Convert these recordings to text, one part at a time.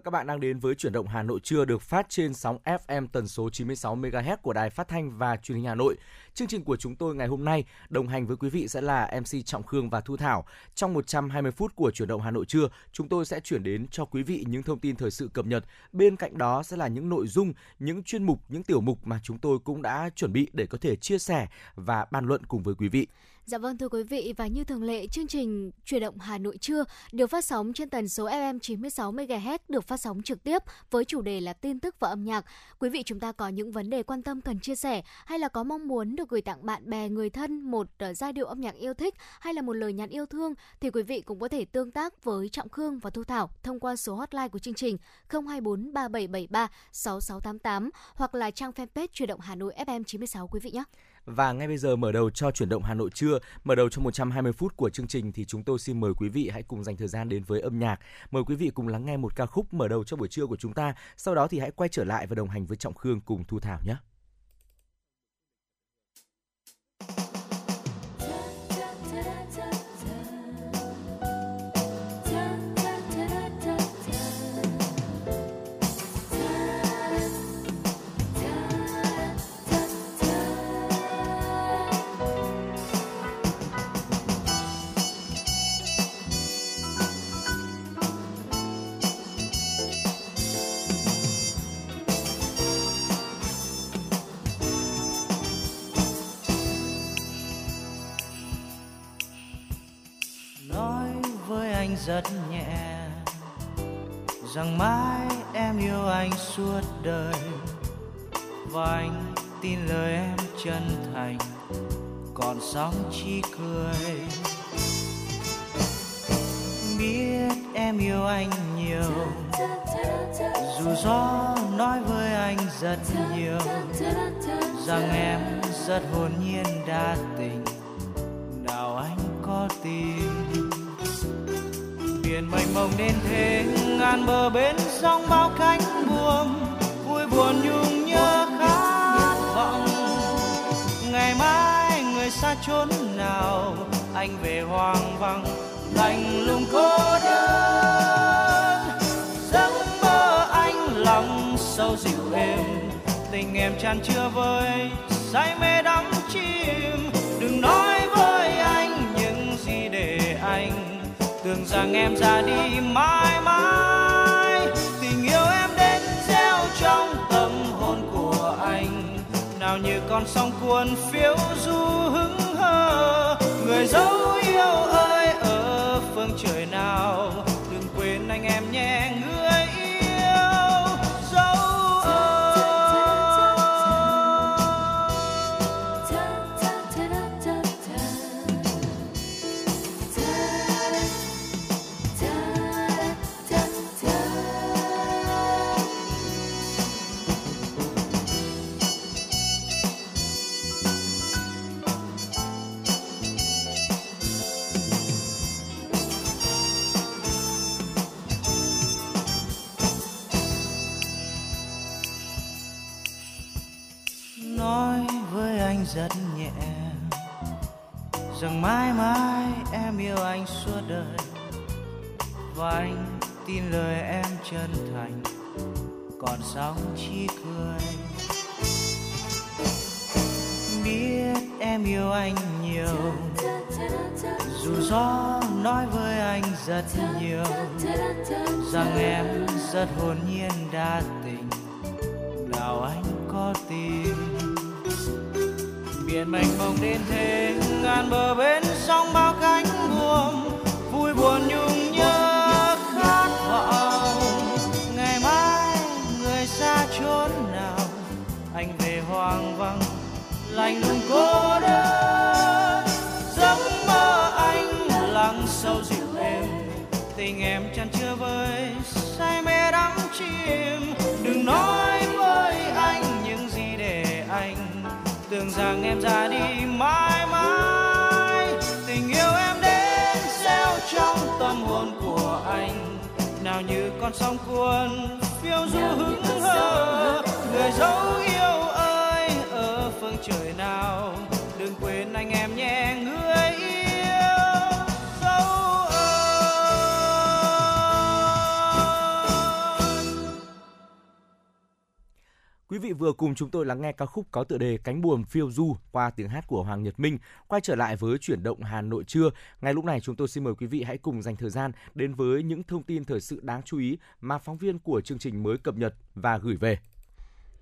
Và các bạn đang đến với chuyển động Hà Nội trưa được phát trên sóng FM tần số 96 MHz của Đài Phát thanh và Truyền hình Hà Nội. Chương trình của chúng tôi ngày hôm nay đồng hành với quý vị sẽ là MC Trọng Khương và Thu Thảo. Trong 120 phút của chuyển động Hà Nội trưa, chúng tôi sẽ chuyển đến cho quý vị những thông tin thời sự cập nhật. Bên cạnh đó sẽ là những nội dung, những chuyên mục, những tiểu mục mà chúng tôi cũng đã chuẩn bị để có thể chia sẻ và bàn luận cùng với quý vị. Dạ vâng thưa quý vị, và như thường lệ, chương trình Chuyển động Hà Nội trưa được phát sóng trên tần số FM 96 MHz, được phát sóng trực tiếp với chủ đề là tin tức và âm nhạc. Quý vị chúng ta có những vấn đề quan tâm cần chia sẻ hay là có mong muốn được gửi tặng bạn bè, người thân một ờ, giai điệu âm nhạc yêu thích hay là một lời nhắn yêu thương thì quý vị cũng có thể tương tác với Trọng Khương và Thu Thảo thông qua số hotline của chương trình 024 3773 6688 hoặc là trang fanpage Chuyển động Hà Nội FM 96 quý vị nhé. Và ngay bây giờ mở đầu cho chuyển động Hà Nội trưa, mở đầu cho 120 phút của chương trình thì chúng tôi xin mời quý vị hãy cùng dành thời gian đến với âm nhạc. Mời quý vị cùng lắng nghe một ca khúc mở đầu cho buổi trưa của chúng ta. Sau đó thì hãy quay trở lại và đồng hành với Trọng Khương cùng Thu Thảo nhé. Rất nhẹ. Rằng mãi em yêu anh suốt đời, và anh tin lời em chân thành, còn sóng chỉ cười. Biết em yêu anh nhiều, dù gió nói với anh rất nhiều. Rằng em rất hồn nhiên đa tình, nào anh có tin? Biển mênh mông đến thế, ngàn bờ bên sông bao cánh buồm, vui buồn nhung nhớ khát vọng. Ngày mai người xa chốn nào, anh về hoang vắng, lạnh lùng cô đơn. Giấc mơ anh lòng sâu dịu êm, tình em tràn chứa vơi say mê đắm chìm. Tưởng rằng em ra đi mãi mãi. Tình yêu em đến gieo trong tâm hồn của anh. Nào như con sóng cuồn phiêu du hững hờ, người dấu yêu rất nhẹ. Rằng mãi mãi em yêu anh suốt đời, và anh tin lời em chân thành, còn sóng chỉ cười. Biết em yêu anh nhiều, dù gió nói với anh rất nhiều, rằng em rất hồn nhiên đa tình, nào anh có tin biển mênh mông đến thế, ngàn bờ bên sông bao cánh buồm. Vui buồn nhung nhớ khát vọng. Ngày mai người xa chốn nào? Anh về hoang vắng, lạnh lùng cô đơn. Giấc mơ anh lặng sâu dịu êm. Tình em chăn chứa với say mê đắm chìm. Đừng nói tưởng rằng em ra đi mãi mãi. Tình yêu em đến gieo trong tâm hồn của anh. Nào như con sóng cuồn phiêu du hững hờ. người dấu yêu ơi ở phương phương trời nào? Đừng quên anh em nhé Quý vị vừa cùng chúng tôi lắng nghe ca khúc có tựa đề Cánh buồm phiêu du qua tiếng hát của Hoàng Nhật Minh. Quay trở lại với chuyển động Hà Nội trưa. Ngay lúc này chúng tôi xin mời quý vị hãy cùng dành thời gian đến với những thông tin thời sự đáng chú ý mà phóng viên của chương trình mới cập nhật và gửi về.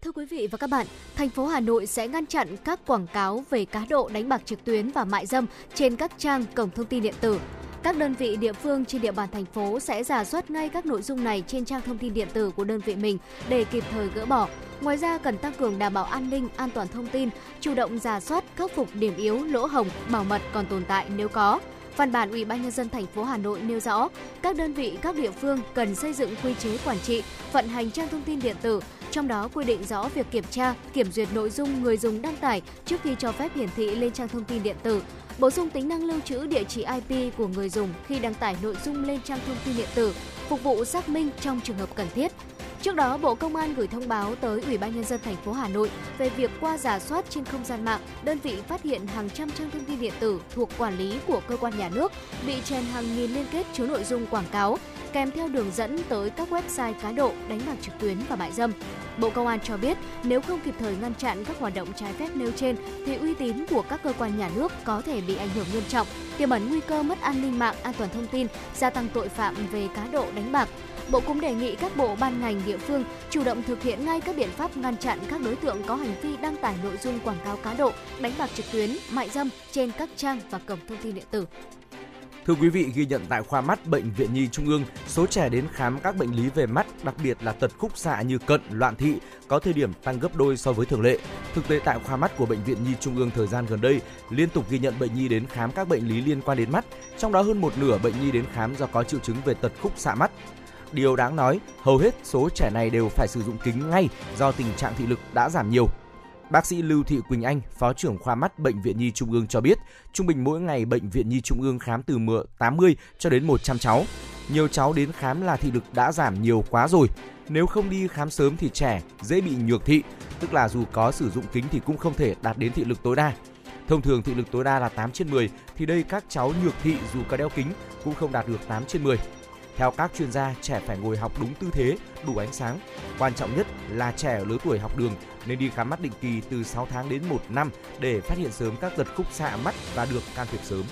Thưa quý vị và các bạn, thành phố Hà Nội sẽ ngăn chặn các quảng cáo về cá độ đánh bạc trực tuyến và mại dâm trên các trang cổng thông tin điện tử. Các đơn vị địa phương trên địa bàn thành phố sẽ giả soát ngay các nội dung này trên trang thông tin điện tử của đơn vị mình để kịp thời gỡ bỏ. Ngoài ra cần tăng cường đảm bảo an ninh, an toàn thông tin, chủ động giả soát, khắc phục điểm yếu, lỗ hồng, bảo mật còn tồn tại nếu có. Văn bản Ủy ban nhân dân thành phố Hà Nội nêu rõ, các đơn vị các địa phương cần xây dựng quy chế quản trị, vận hành trang thông tin điện tử, trong đó quy định rõ việc kiểm tra, kiểm duyệt nội dung người dùng đăng tải trước khi cho phép hiển thị lên trang thông tin điện tử, bổ sung tính năng lưu trữ địa chỉ IP của người dùng khi đăng tải nội dung lên trang thông tin điện tử, phục vụ xác minh trong trường hợp cần thiết. Trước đó, Bộ Công an gửi thông báo tới Ủy ban nhân dân thành phố Hà Nội về việc qua giả soát trên không gian mạng, đơn vị phát hiện hàng trăm trang thông tin điện tử thuộc quản lý của cơ quan nhà nước bị chèn hàng nghìn liên kết chứa nội dung quảng cáo kèm theo đường dẫn tới các website cá độ, đánh bạc trực tuyến và mại dâm. Bộ Công an cho biết, nếu không kịp thời ngăn chặn các hoạt động trái phép nêu trên thì uy tín của các cơ quan nhà nước có thể bị ảnh hưởng nghiêm trọng, tiềm ẩn nguy cơ mất an ninh mạng, an toàn thông tin, gia tăng tội phạm về cá độ đánh bạc. Bộ cũng đề nghị các bộ ban ngành địa phương chủ động thực hiện ngay các biện pháp ngăn chặn các đối tượng có hành vi đăng tải nội dung quảng cáo cá độ, đánh bạc trực tuyến, mại dâm trên các trang và cổng thông tin điện tử. Thưa quý vị, ghi nhận tại khoa mắt Bệnh viện Nhi Trung ương, số trẻ đến khám các bệnh lý về mắt, đặc biệt là tật khúc xạ như cận, loạn thị, có thời điểm tăng gấp đôi so với thường lệ. Thực tế tại khoa mắt của Bệnh viện Nhi Trung ương thời gian gần đây, liên tục ghi nhận bệnh nhi đến khám các bệnh lý liên quan đến mắt, trong đó hơn một nửa bệnh nhi đến khám do có triệu chứng về tật khúc xạ mắt. Điều đáng nói, hầu hết số trẻ này đều phải sử dụng kính ngay do tình trạng thị lực đã giảm nhiều. Bác sĩ Lưu Thị Quỳnh Anh, Phó trưởng khoa mắt Bệnh viện Nhi Trung ương cho biết, trung bình mỗi ngày Bệnh viện Nhi Trung ương khám từ 80 cho đến 100 cháu. Nhiều cháu đến khám là thị lực đã giảm nhiều quá rồi. Nếu không đi khám sớm thì trẻ dễ bị nhược thị, tức là dù có sử dụng kính thì cũng không thể đạt đến thị lực tối đa. Thông thường thị lực tối đa là 8 trên 10 thì đây các cháu nhược thị dù có đeo kính cũng không đạt được 8 trên 10. Theo các chuyên gia, trẻ phải ngồi học đúng tư thế, đủ ánh sáng. Quan trọng nhất là trẻ ở lứa tuổi học đường nên đi khám mắt định kỳ từ 6 tháng đến 1 năm để phát hiện sớm các tật khúc xạ mắt và được can thiệp sớm.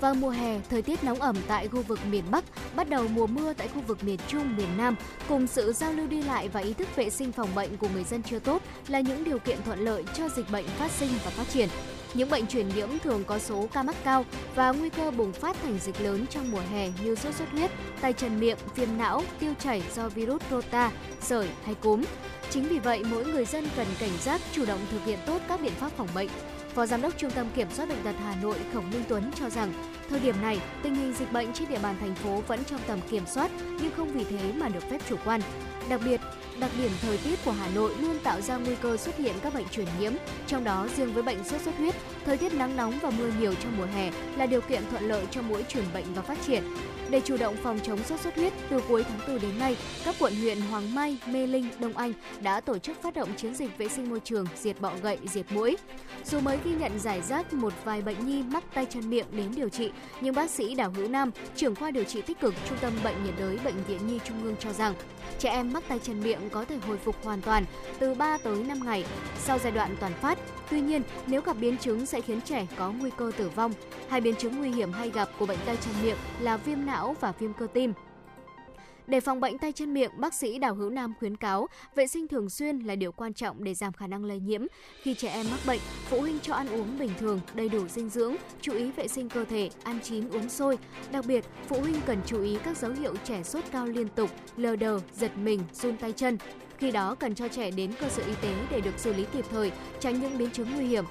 Vào mùa hè, thời tiết nóng ẩm tại khu vực miền Bắc, bắt đầu mùa mưa tại khu vực miền Trung, miền Nam, cùng sự giao lưu đi lại và ý thức vệ sinh phòng bệnh của người dân chưa tốt là những điều kiện thuận lợi cho dịch bệnh phát sinh và phát triển. Những bệnh truyền nhiễm thường có số ca mắc cao và nguy cơ bùng phát thành dịch lớn trong mùa hè như sốt xuất huyết, tay chân miệng, viêm não, tiêu chảy do virus rota, sởi hay cúm. Chính vì vậy, mỗi người dân cần cảnh giác chủ động thực hiện tốt các biện pháp phòng bệnh. Phó Giám đốc Trung tâm Kiểm soát Bệnh tật Hà Nội Khổng Minh Tuấn cho rằng, thời điểm này, tình hình dịch bệnh trên địa bàn thành phố vẫn trong tầm kiểm soát nhưng không vì thế mà được phép chủ quan. Đặc biệt, đặc điểm thời tiết của Hà Nội luôn tạo ra nguy cơ xuất hiện các bệnh truyền nhiễm, trong đó riêng với bệnh sốt xuất huyết, thời tiết nắng nóng và mưa nhiều trong mùa hè là điều kiện thuận lợi cho mũi truyền bệnh và phát triển. Để chủ động phòng chống sốt xuất huyết, từ cuối tháng 4 đến nay, các quận huyện Hoàng Mai, Mê Linh, Đông Anh đã tổ chức phát động chiến dịch vệ sinh môi trường diệt bọ gậy, diệt mũi. Dù mới ghi nhận giải rác một vài bệnh nhi mắc tay chân miệng đến điều trị, nhưng bác sĩ Đào Hữu Nam, trưởng khoa điều trị tích cực Trung tâm Bệnh nhiệt đới Bệnh viện Nhi Trung ương cho rằng, trẻ em mắc tay chân miệng có thể hồi phục hoàn toàn từ 3 tới 5 ngày sau giai đoạn toàn phát. Tuy nhiên, nếu gặp biến chứng sẽ khiến trẻ có nguy cơ tử vong. Hai biến chứng nguy hiểm hay gặp của bệnh tay chân miệng là viêm não và viêm cơ tim. Để phòng bệnh tay chân miệng, bác sĩ Đào Hữu Nam khuyến cáo vệ sinh thường xuyên là điều quan trọng để giảm khả năng lây nhiễm. Khi trẻ em mắc bệnh, phụ huynh cho ăn uống bình thường, đầy đủ dinh dưỡng, chú ý vệ sinh cơ thể, ăn chín uống sôi. Đặc biệt, phụ huynh cần chú ý các dấu hiệu trẻ sốt cao liên tục, lờ đờ, giật mình, run tay chân. Khi đó cần cho trẻ đến cơ sở y tế để được xử lý kịp thời, tránh những biến chứng nguy hiểm.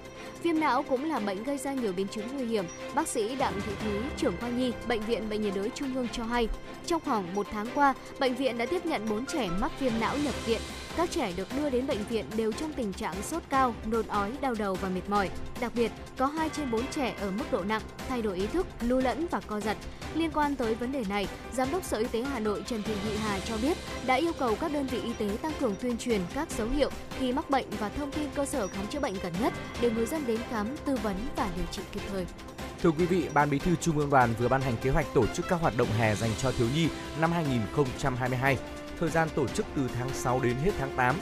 Viêm não cũng là bệnh gây ra nhiều biến chứng nguy hiểm. Bác sĩ Đặng Thị Thúy, trưởng khoa nhi, Bệnh viện Bệnh nhiệt đới Trung ương cho hay, trong khoảng một tháng qua, bệnh viện đã tiếp nhận 4 trẻ mắc viêm não nhập viện. Các trẻ được đưa đến bệnh viện đều trong tình trạng sốt cao, nôn ói, đau đầu và mệt mỏi. Đặc biệt, có 2 trên 4 trẻ ở mức độ nặng, thay đổi ý thức, lưu lẫn và co giật. Liên quan tới vấn đề này, Giám đốc Sở Y tế Hà Nội Trần Thị Nhị Hà cho biết đã yêu cầu các đơn vị y tế tăng cường tuyên truyền các dấu hiệu khi mắc bệnh và thông tin cơ sở khám chữa bệnh gần nhất để người dân đến khám, tư vấn và điều trị kịp thời. Thưa quý vị, Ban Bí thư Trung ương Đoàn vừa ban hành kế hoạch tổ chức các hoạt động hè dành cho thiếu nhi năm 2022. Thời gian tổ chức từ tháng 6 đến hết tháng 8.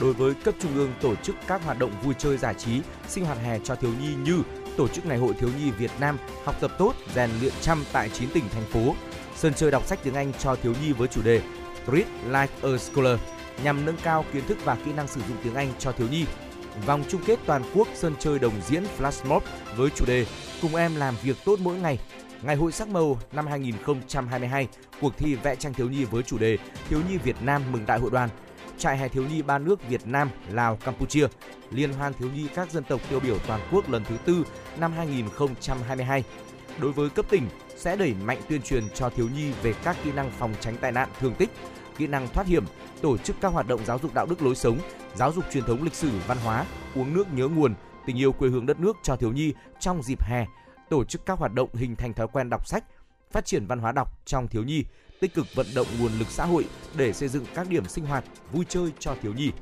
Đối với cấp trung ương tổ chức các hoạt động vui chơi giải trí, sinh hoạt hè cho thiếu nhi như tổ chức Ngày hội thiếu nhi Việt Nam học tập tốt, rèn luyện chăm tại 9 tỉnh thành phố, sân chơi đọc sách tiếng Anh cho thiếu nhi với chủ đề Read Like a Scholar nhằm nâng cao kiến thức và kỹ năng sử dụng tiếng Anh cho thiếu nhi. Vòng chung kết toàn quốc sân chơi đồng diễn Flash Mob với chủ đề Cùng em làm việc tốt mỗi ngày. Ngày hội sắc màu năm 2022, cuộc thi vẽ tranh thiếu nhi với chủ đề Thiếu nhi Việt Nam mừng đại hội đoàn. Trại hè thiếu nhi ba nước Việt Nam, Lào, Campuchia. Liên hoan thiếu nhi các dân tộc tiêu biểu toàn quốc lần thứ tư năm 2022. Đối với cấp tỉnh, sẽ đẩy mạnh tuyên truyền cho thiếu nhi về các kỹ năng phòng tránh tai nạn, thương tích, kỹ năng thoát hiểm, tổ chức các hoạt động giáo dục đạo đức lối sống, giáo dục truyền thống lịch sử văn hóa, uống nước nhớ nguồn, tình yêu quê hương đất nước cho thiếu nhi trong dịp hè, tổ chức các hoạt động hình thành thói quen đọc sách, phát triển văn hóa đọc trong thiếu nhi, tích cực vận động nguồn lực xã hội để xây dựng các điểm sinh hoạt, vui chơi cho thiếu nhi.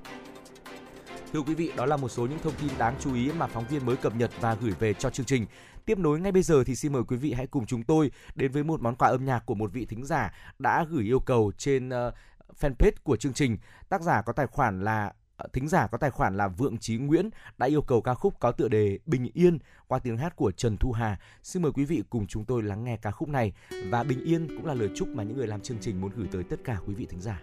Thưa quý vị, đó là một số những thông tin đáng chú ý mà phóng viên mới cập nhật và gửi về cho chương trình. Tiếp nối ngay bây giờ thì xin mời quý vị hãy cùng chúng tôi đến với một món quà âm nhạc của một vị thính giả đã gửi yêu cầu trên uh, fanpage của chương trình. Tác giả có tài khoản là thính giả có tài khoản là Vượng Chí Nguyễn đã yêu cầu ca khúc có tựa đề Bình Yên qua tiếng hát của Trần Thu Hà. Xin mời quý vị cùng chúng tôi lắng nghe ca khúc này và Bình Yên cũng là lời chúc mà những người làm chương trình muốn gửi tới tất cả quý vị thính giả.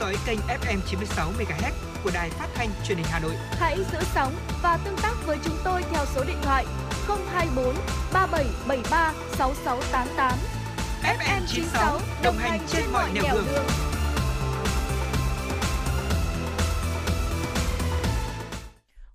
Dõi kênh FM 96 MHz của đài phát thanh truyền hình Hà Nội. Hãy giữ sóng và tương tác với chúng tôi theo số điện thoại 024 3773 6688. FM 96 đồng hành trên mọi nẻo đường.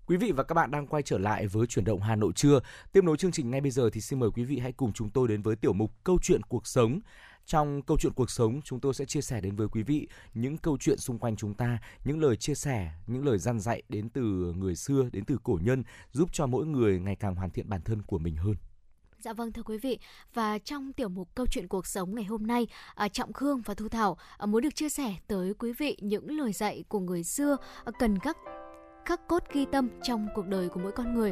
Quý vị và các bạn đang quay trở lại với chuyển động Hà Nội trưa. Tiếp nối chương trình ngay bây giờ thì xin mời quý vị hãy cùng chúng tôi đến với tiểu mục Câu chuyện cuộc sống. Trong câu chuyện cuộc sống, chúng tôi sẽ chia sẻ đến với quý vị những câu chuyện xung quanh chúng ta, những lời chia sẻ, những lời gian dạy đến từ người xưa, đến từ cổ nhân, giúp cho mỗi người ngày càng hoàn thiện bản thân của mình hơn. Dạ vâng thưa quý vị và trong tiểu mục câu chuyện cuộc sống ngày hôm nay à, Trọng Khương và Thu Thảo à, muốn được chia sẻ tới quý vị những lời dạy của người xưa à, cần các khắc cốt ghi tâm trong cuộc đời của mỗi con người.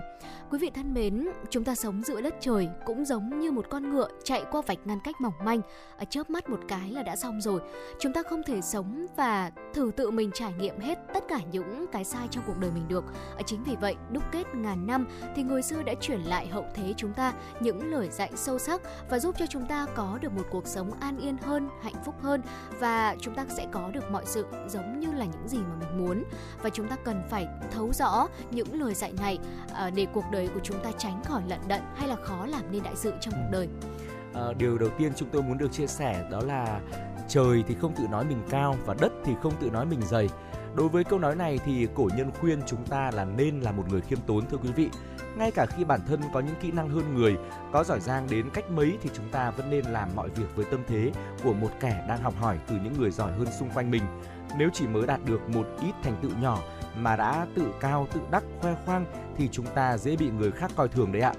Quý vị thân mến, chúng ta sống giữa đất trời cũng giống như một con ngựa chạy qua vạch ngăn cách mỏng manh, ở chớp mắt một cái là đã xong rồi. Chúng ta không thể sống và thử tự mình trải nghiệm hết tất cả những cái sai trong cuộc đời mình được. Ở chính vì vậy, đúc kết ngàn năm thì người xưa đã chuyển lại hậu thế chúng ta những lời dạy sâu sắc và giúp cho chúng ta có được một cuộc sống an yên hơn, hạnh phúc hơn và chúng ta sẽ có được mọi sự giống như là những gì mà mình muốn và chúng ta cần phải thấu rõ những lời dạy này à, để cuộc đời của chúng ta tránh khỏi lận đận hay là khó làm nên đại sự trong cuộc đời. À, điều đầu tiên chúng tôi muốn được chia sẻ đó là trời thì không tự nói mình cao và đất thì không tự nói mình dày. Đối với câu nói này thì cổ nhân khuyên chúng ta là nên là một người khiêm tốn thưa quý vị. Ngay cả khi bản thân có những kỹ năng hơn người, có giỏi giang đến cách mấy thì chúng ta vẫn nên làm mọi việc với tâm thế của một kẻ đang học hỏi từ những người giỏi hơn xung quanh mình. Nếu chỉ mới đạt được một ít thành tựu nhỏ mà đã tự cao tự đắc khoe khoang thì chúng ta dễ bị người khác coi thường đấy ạ.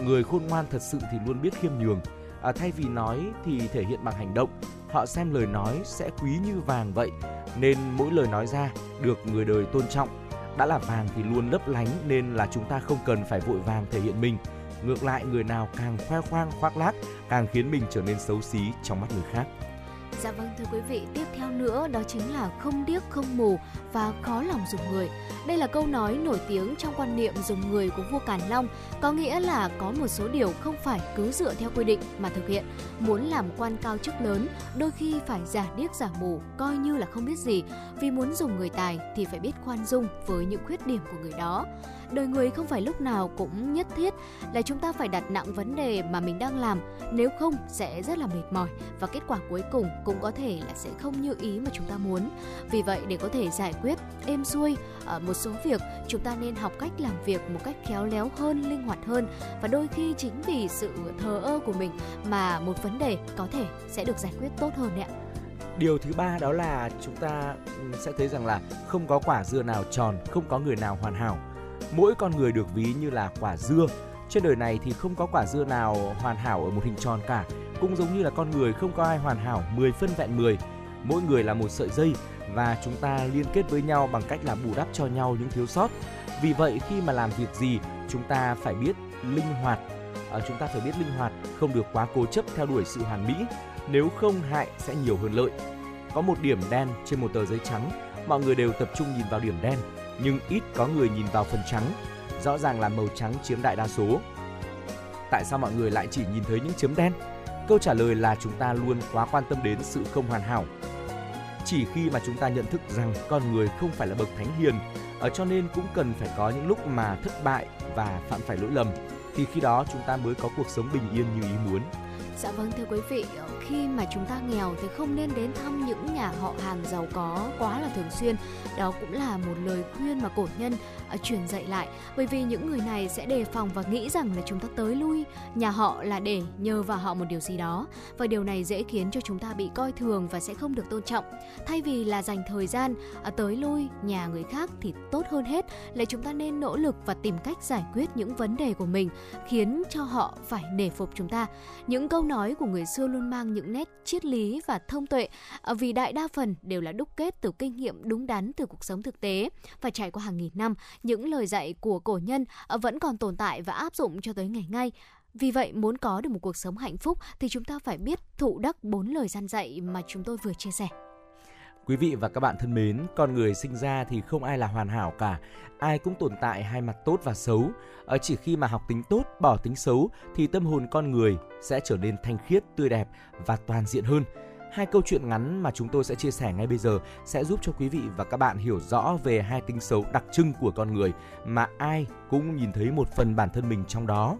Người khôn ngoan thật sự thì luôn biết khiêm nhường, à, thay vì nói thì thể hiện bằng hành động. Họ xem lời nói sẽ quý như vàng vậy, nên mỗi lời nói ra được người đời tôn trọng. Đã là vàng thì luôn lấp lánh nên là chúng ta không cần phải vội vàng thể hiện mình. Ngược lại, người nào càng khoe khoang khoác lác càng khiến mình trở nên xấu xí trong mắt người khác. Dạ vâng thưa quý vị, tiếp theo nữa đó chính là không điếc không mù và khó lòng dùng người. Đây là câu nói nổi tiếng trong quan niệm dùng người của vua Càn Long, có nghĩa là có một số điều không phải cứ dựa theo quy định mà thực hiện. Muốn làm quan cao chức lớn, đôi khi phải giả điếc giả mù, coi như là không biết gì. Vì muốn dùng người tài thì phải biết khoan dung với những khuyết điểm của người đó đời người không phải lúc nào cũng nhất thiết là chúng ta phải đặt nặng vấn đề mà mình đang làm. Nếu không sẽ rất là mệt mỏi và kết quả cuối cùng cũng có thể là sẽ không như ý mà chúng ta muốn. Vì vậy để có thể giải quyết êm xuôi ở một số việc chúng ta nên học cách làm việc một cách khéo léo hơn linh hoạt hơn. Và đôi khi chính vì sự thờ ơ của mình mà một vấn đề có thể sẽ được giải quyết tốt hơn đấy ạ. Điều thứ ba đó là chúng ta ừ, sẽ thấy rằng là không có quả dưa nào tròn, không có người nào hoàn hảo mỗi con người được ví như là quả dưa. Trên đời này thì không có quả dưa nào hoàn hảo ở một hình tròn cả. Cũng giống như là con người không có ai hoàn hảo 10 phân vẹn 10 mỗi người là một sợi dây và chúng ta liên kết với nhau bằng cách là bù đắp cho nhau những thiếu sót. Vì vậy khi mà làm việc gì chúng ta phải biết linh hoạt. À, chúng ta phải biết linh hoạt không được quá cố chấp theo đuổi sự hoàn mỹ. Nếu không hại sẽ nhiều hơn lợi. Có một điểm đen trên một tờ giấy trắng. Mọi người đều tập trung nhìn vào điểm đen nhưng ít có người nhìn vào phần trắng. Rõ ràng là màu trắng chiếm đại đa số. Tại sao mọi người lại chỉ nhìn thấy những chấm đen? Câu trả lời là chúng ta luôn quá quan tâm đến sự không hoàn hảo. Chỉ khi mà chúng ta nhận thức rằng con người không phải là bậc thánh hiền ở cho nên cũng cần phải có những lúc mà thất bại và phạm phải lỗi lầm thì khi đó chúng ta mới có cuộc sống bình yên như ý muốn Dạ vâng thưa quý vị, ờ, khi mà chúng ta nghèo thì không nên đến thăm những nhà họ hàng giàu có quá là thường xuyên. Đó cũng là một lời khuyên mà cổ nhân À, truyền dạy lại. Bởi vì những người này sẽ đề phòng và nghĩ rằng là chúng ta tới lui nhà họ là để nhờ vào họ một điều gì đó. Và điều này dễ khiến cho chúng ta bị coi thường và sẽ không được tôn trọng. Thay vì là dành thời gian à, tới lui, nhà người khác thì tốt hơn hết là chúng ta nên nỗ lực và tìm cách giải quyết những vấn đề của mình, khiến cho họ phải nể phục chúng ta. Những câu nói của người xưa luôn mang những nét triết lý và thông tuệ à, vì đại đa phần đều là đúc kết từ kinh nghiệm đúng đắn từ cuộc sống thực tế và trải qua hàng nghìn năm những lời dạy của cổ nhân ờ, vẫn còn tồn tại và áp dụng cho tới ngày nay vì vậy, muốn có được một cuộc sống hạnh phúc thì chúng ta phải biết thụ đắc bốn lời gian dạy mà chúng tôi vừa chia sẻ. Quý vị và các bạn thân mến, con người sinh ra thì không ai là hoàn hảo cả. Ai cũng tồn tại hai mặt tốt và xấu. Ở chỉ khi mà học tính tốt, bỏ tính xấu thì tâm hồn con người sẽ trở nên thanh khiết, tươi đẹp và toàn diện hơn. Hai câu chuyện ngắn mà chúng tôi sẽ chia sẻ ngay bây giờ sẽ giúp cho quý vị và các bạn hiểu rõ về hai tính xấu đặc trưng của con người mà ai cũng nhìn thấy một phần bản thân mình trong đó.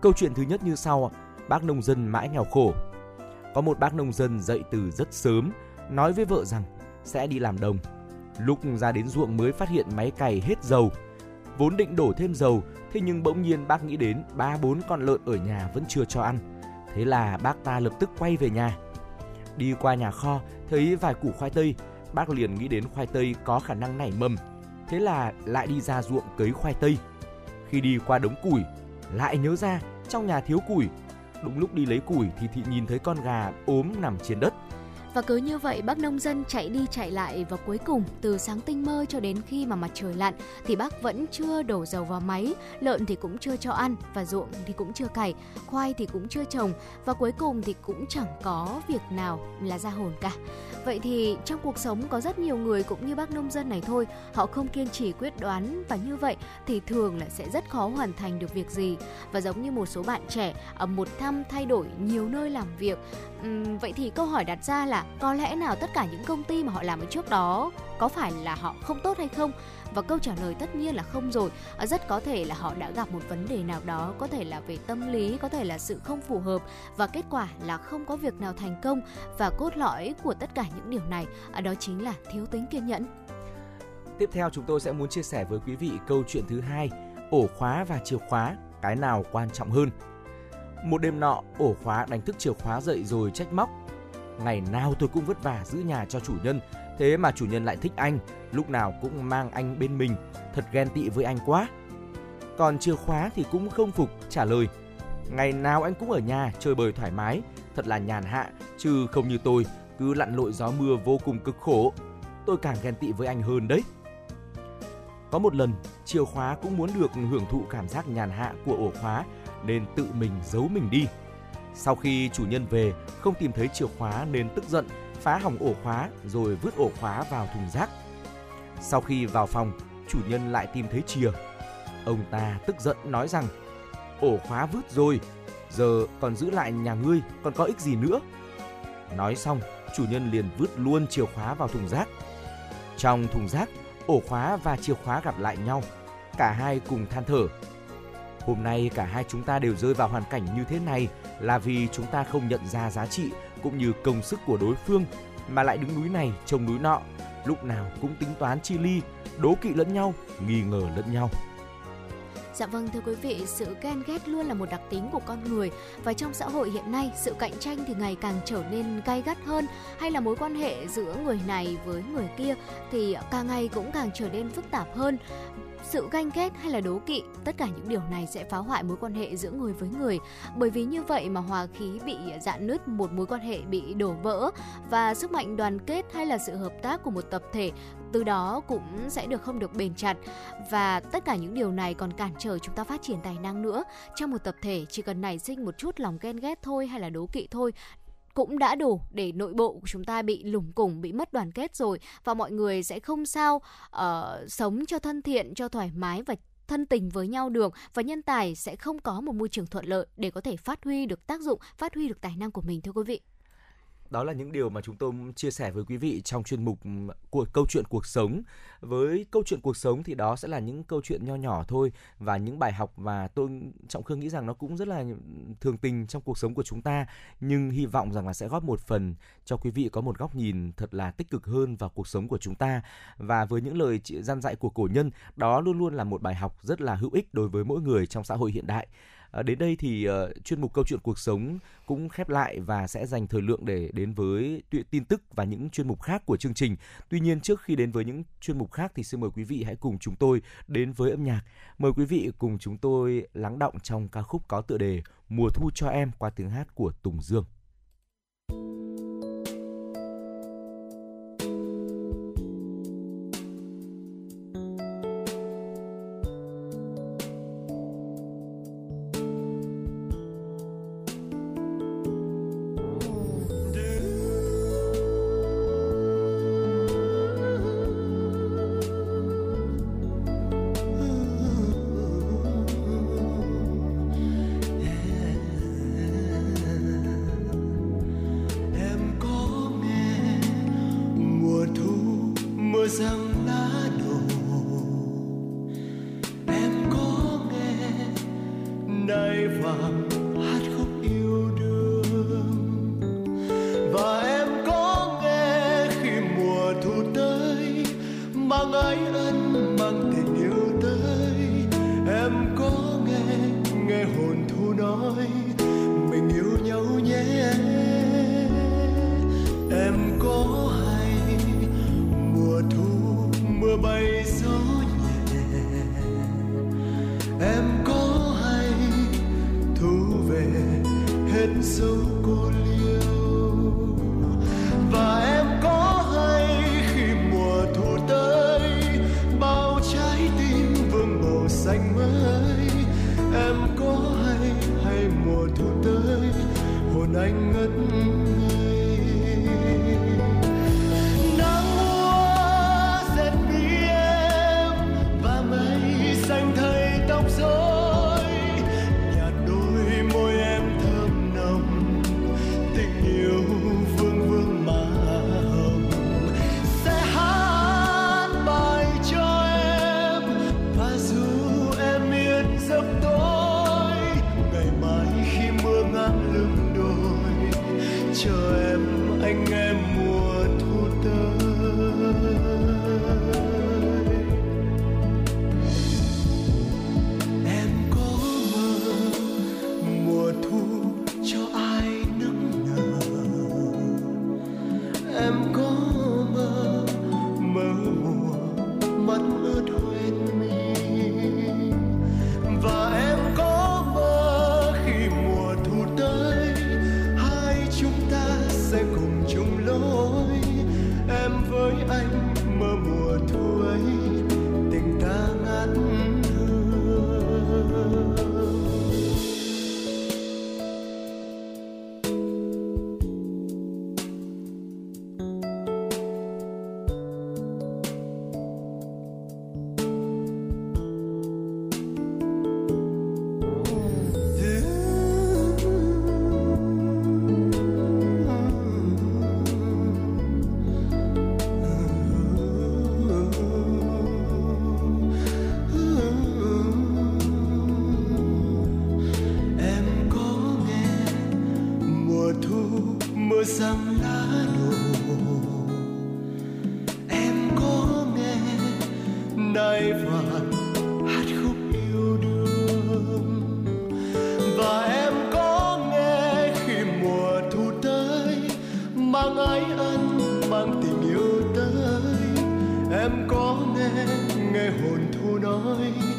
Câu chuyện thứ nhất như sau, bác nông dân mãi nghèo khổ. Có một bác nông dân dậy từ rất sớm, nói với vợ rằng sẽ đi làm đồng. Lúc ra đến ruộng mới phát hiện máy cày hết dầu. Vốn định đổ thêm dầu, thế nhưng bỗng nhiên bác nghĩ đến ba bốn con lợn ở nhà vẫn chưa cho ăn. Thế là bác ta lập tức quay về nhà. Đi qua nhà kho, thấy vài củ khoai tây, bác liền nghĩ đến khoai tây có khả năng nảy mầm. Thế là lại đi ra ruộng cấy khoai tây. Khi đi qua đống củi, lại nhớ ra trong nhà thiếu củi. Đúng lúc đi lấy củi thì thị nhìn thấy con gà ốm nằm trên đất. Và cứ như vậy bác nông dân chạy đi chạy lại và cuối cùng từ sáng tinh mơ cho đến khi mà mặt trời lặn thì bác vẫn chưa đổ dầu vào máy, lợn thì cũng chưa cho ăn và ruộng thì cũng chưa cày, khoai thì cũng chưa trồng và cuối cùng thì cũng chẳng có việc nào là ra hồn cả. Vậy thì trong cuộc sống có rất nhiều người cũng như bác nông dân này thôi, họ không kiên trì quyết đoán và như vậy thì thường là sẽ rất khó hoàn thành được việc gì. Và giống như một số bạn trẻ ở một năm thay đổi nhiều nơi làm việc, uhm, vậy thì câu hỏi đặt ra là có lẽ nào tất cả những công ty mà họ làm ở trước đó có phải là họ không tốt hay không? Và câu trả lời tất nhiên là không rồi. À, rất có thể là họ đã gặp một vấn đề nào đó có thể là về tâm lý có thể là sự không phù hợp và kết quả là không có việc nào thành công. Và cốt lõi của tất cả những điều này à, đó chính là thiếu tính kiên nhẫn. Tiếp theo chúng tôi sẽ muốn chia sẻ với quý vị câu chuyện thứ hai ổ khóa và chìa khóa cái nào quan trọng hơn? Một đêm nọ, ổ khóa đánh thức chìa khóa dậy rồi trách móc. Ngày nào tôi cũng vất vả giữ nhà cho chủ nhân, thế mà chủ nhân lại thích anh, lúc nào cũng mang anh bên mình. Thật ghen tị với anh quá. Còn chìa khóa thì cũng không phục, trả lời. Ngày nào anh cũng ở nhà, chơi bời thoải mái. Thật là nhàn hạ, chứ không như tôi, cứ lặn lội gió mưa vô cùng cực khổ. Tôi càng ghen tị với anh hơn đấy. Có một lần, chìa khóa cũng muốn được hưởng thụ cảm giác nhàn hạ của ổ khóa nên tự mình giấu mình đi sau khi chủ nhân về không tìm thấy chìa khóa nên tức giận phá hỏng ổ khóa rồi vứt ổ khóa vào thùng rác. Sau khi vào phòng, chủ nhân lại tìm thấy chìa. Ông ta tức giận nói rằng ổ khóa vứt rồi, giờ còn giữ lại nhà ngươi còn có ích gì nữa. Nói xong, chủ nhân liền vứt luôn chìa khóa vào thùng rác. Trong thùng rác, ổ khóa và chìa khóa gặp lại nhau. Cả hai cùng than thở. Hôm nay cả hai chúng ta đều rơi vào hoàn cảnh như thế này là vì chúng ta không nhận ra giá trị cũng như công sức của đối phương mà lại đứng núi này trông núi nọ, lúc nào cũng tính toán chi ly, đố kỵ lẫn nhau, nghi ngờ lẫn nhau. Dạ vâng thưa quý vị, sự ghen ghét luôn là một đặc tính của con người và trong xã hội hiện nay sự cạnh tranh thì ngày càng trở nên gay gắt hơn hay là mối quan hệ giữa người này với người kia thì càng ngày cũng càng trở nên phức tạp hơn sự ganh ghét hay là đố kỵ, tất cả những điều này sẽ phá hoại mối quan hệ giữa người với người. Bởi vì như vậy mà hòa khí bị dạn nứt, một mối quan hệ bị đổ vỡ và sức mạnh đoàn kết hay là sự hợp tác của một tập thể, từ đó cũng sẽ được không được bền chặt. Và tất cả những điều này còn cản trở chúng ta phát triển tài năng nữa. Trong một tập thể, chỉ cần nảy sinh một chút lòng ghen ghét thôi hay là đố kỵ thôi cũng đã đủ để nội bộ của chúng ta bị lủng củng bị mất đoàn kết rồi và mọi người sẽ không sao uh, sống cho thân thiện cho thoải mái và thân tình với nhau được. Và nhân tài sẽ không có một môi trường thuận lợi để có thể phát huy được tác dụng phát huy được tài năng của mình thưa quý vị đó là những điều mà chúng tôi chia sẻ với quý vị trong chuyên mục ừ, của câu chuyện cuộc sống. Với câu chuyện cuộc sống thì đó sẽ là những câu chuyện nho nhỏ thôi và những bài học và tôi, trọng khương nghĩ rằng nó cũng rất là ừ, thường tình trong cuộc sống của chúng ta. Nhưng hy vọng rằng là sẽ góp một phần cho quý vị có một góc nhìn thật là tích cực hơn vào cuộc sống của chúng ta. Và với những lời gian dạy của cổ nhân, đó luôn luôn là một bài học rất là hữu ích đối với mỗi người trong xã hội hiện đại. À, đến đây thì uh, chuyên mục câu chuyện cuộc sống cũng khép lại và sẽ dành thời lượng để đến với tin tức và những chuyên mục khác của chương trình. Tuy nhiên trước khi đến với những chuyên mục khác thì xin mời quý vị hãy cùng chúng tôi đến với âm nhạc. Mời quý vị cùng chúng tôi lắng động trong ca khúc có tựa đề Mùa thu cho em qua tiếng hát của Tùng Dương. mãe.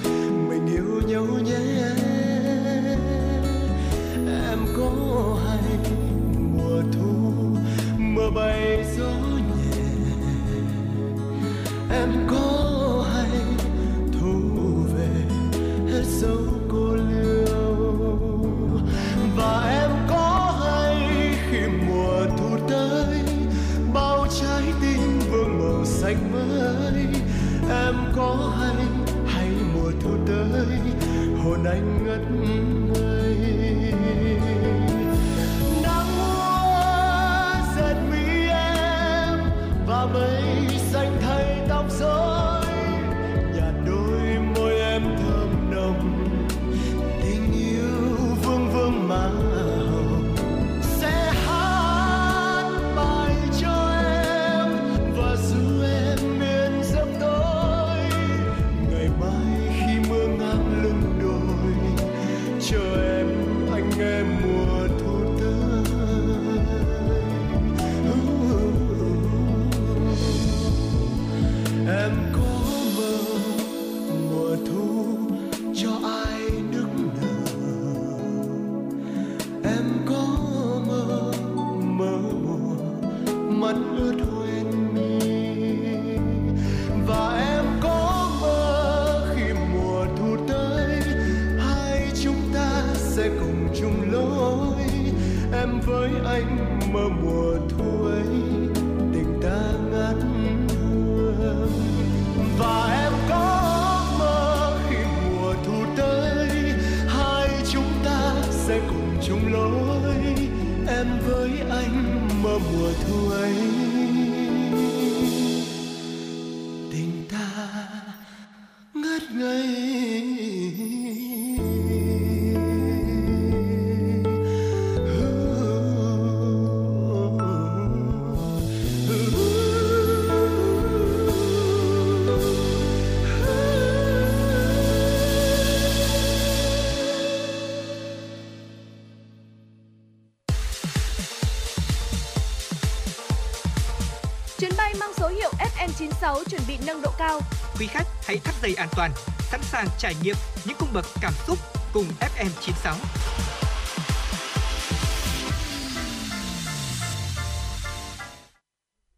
Dây an toàn, sẵn sàng trải nghiệm những cung bậc cảm xúc cùng FM96.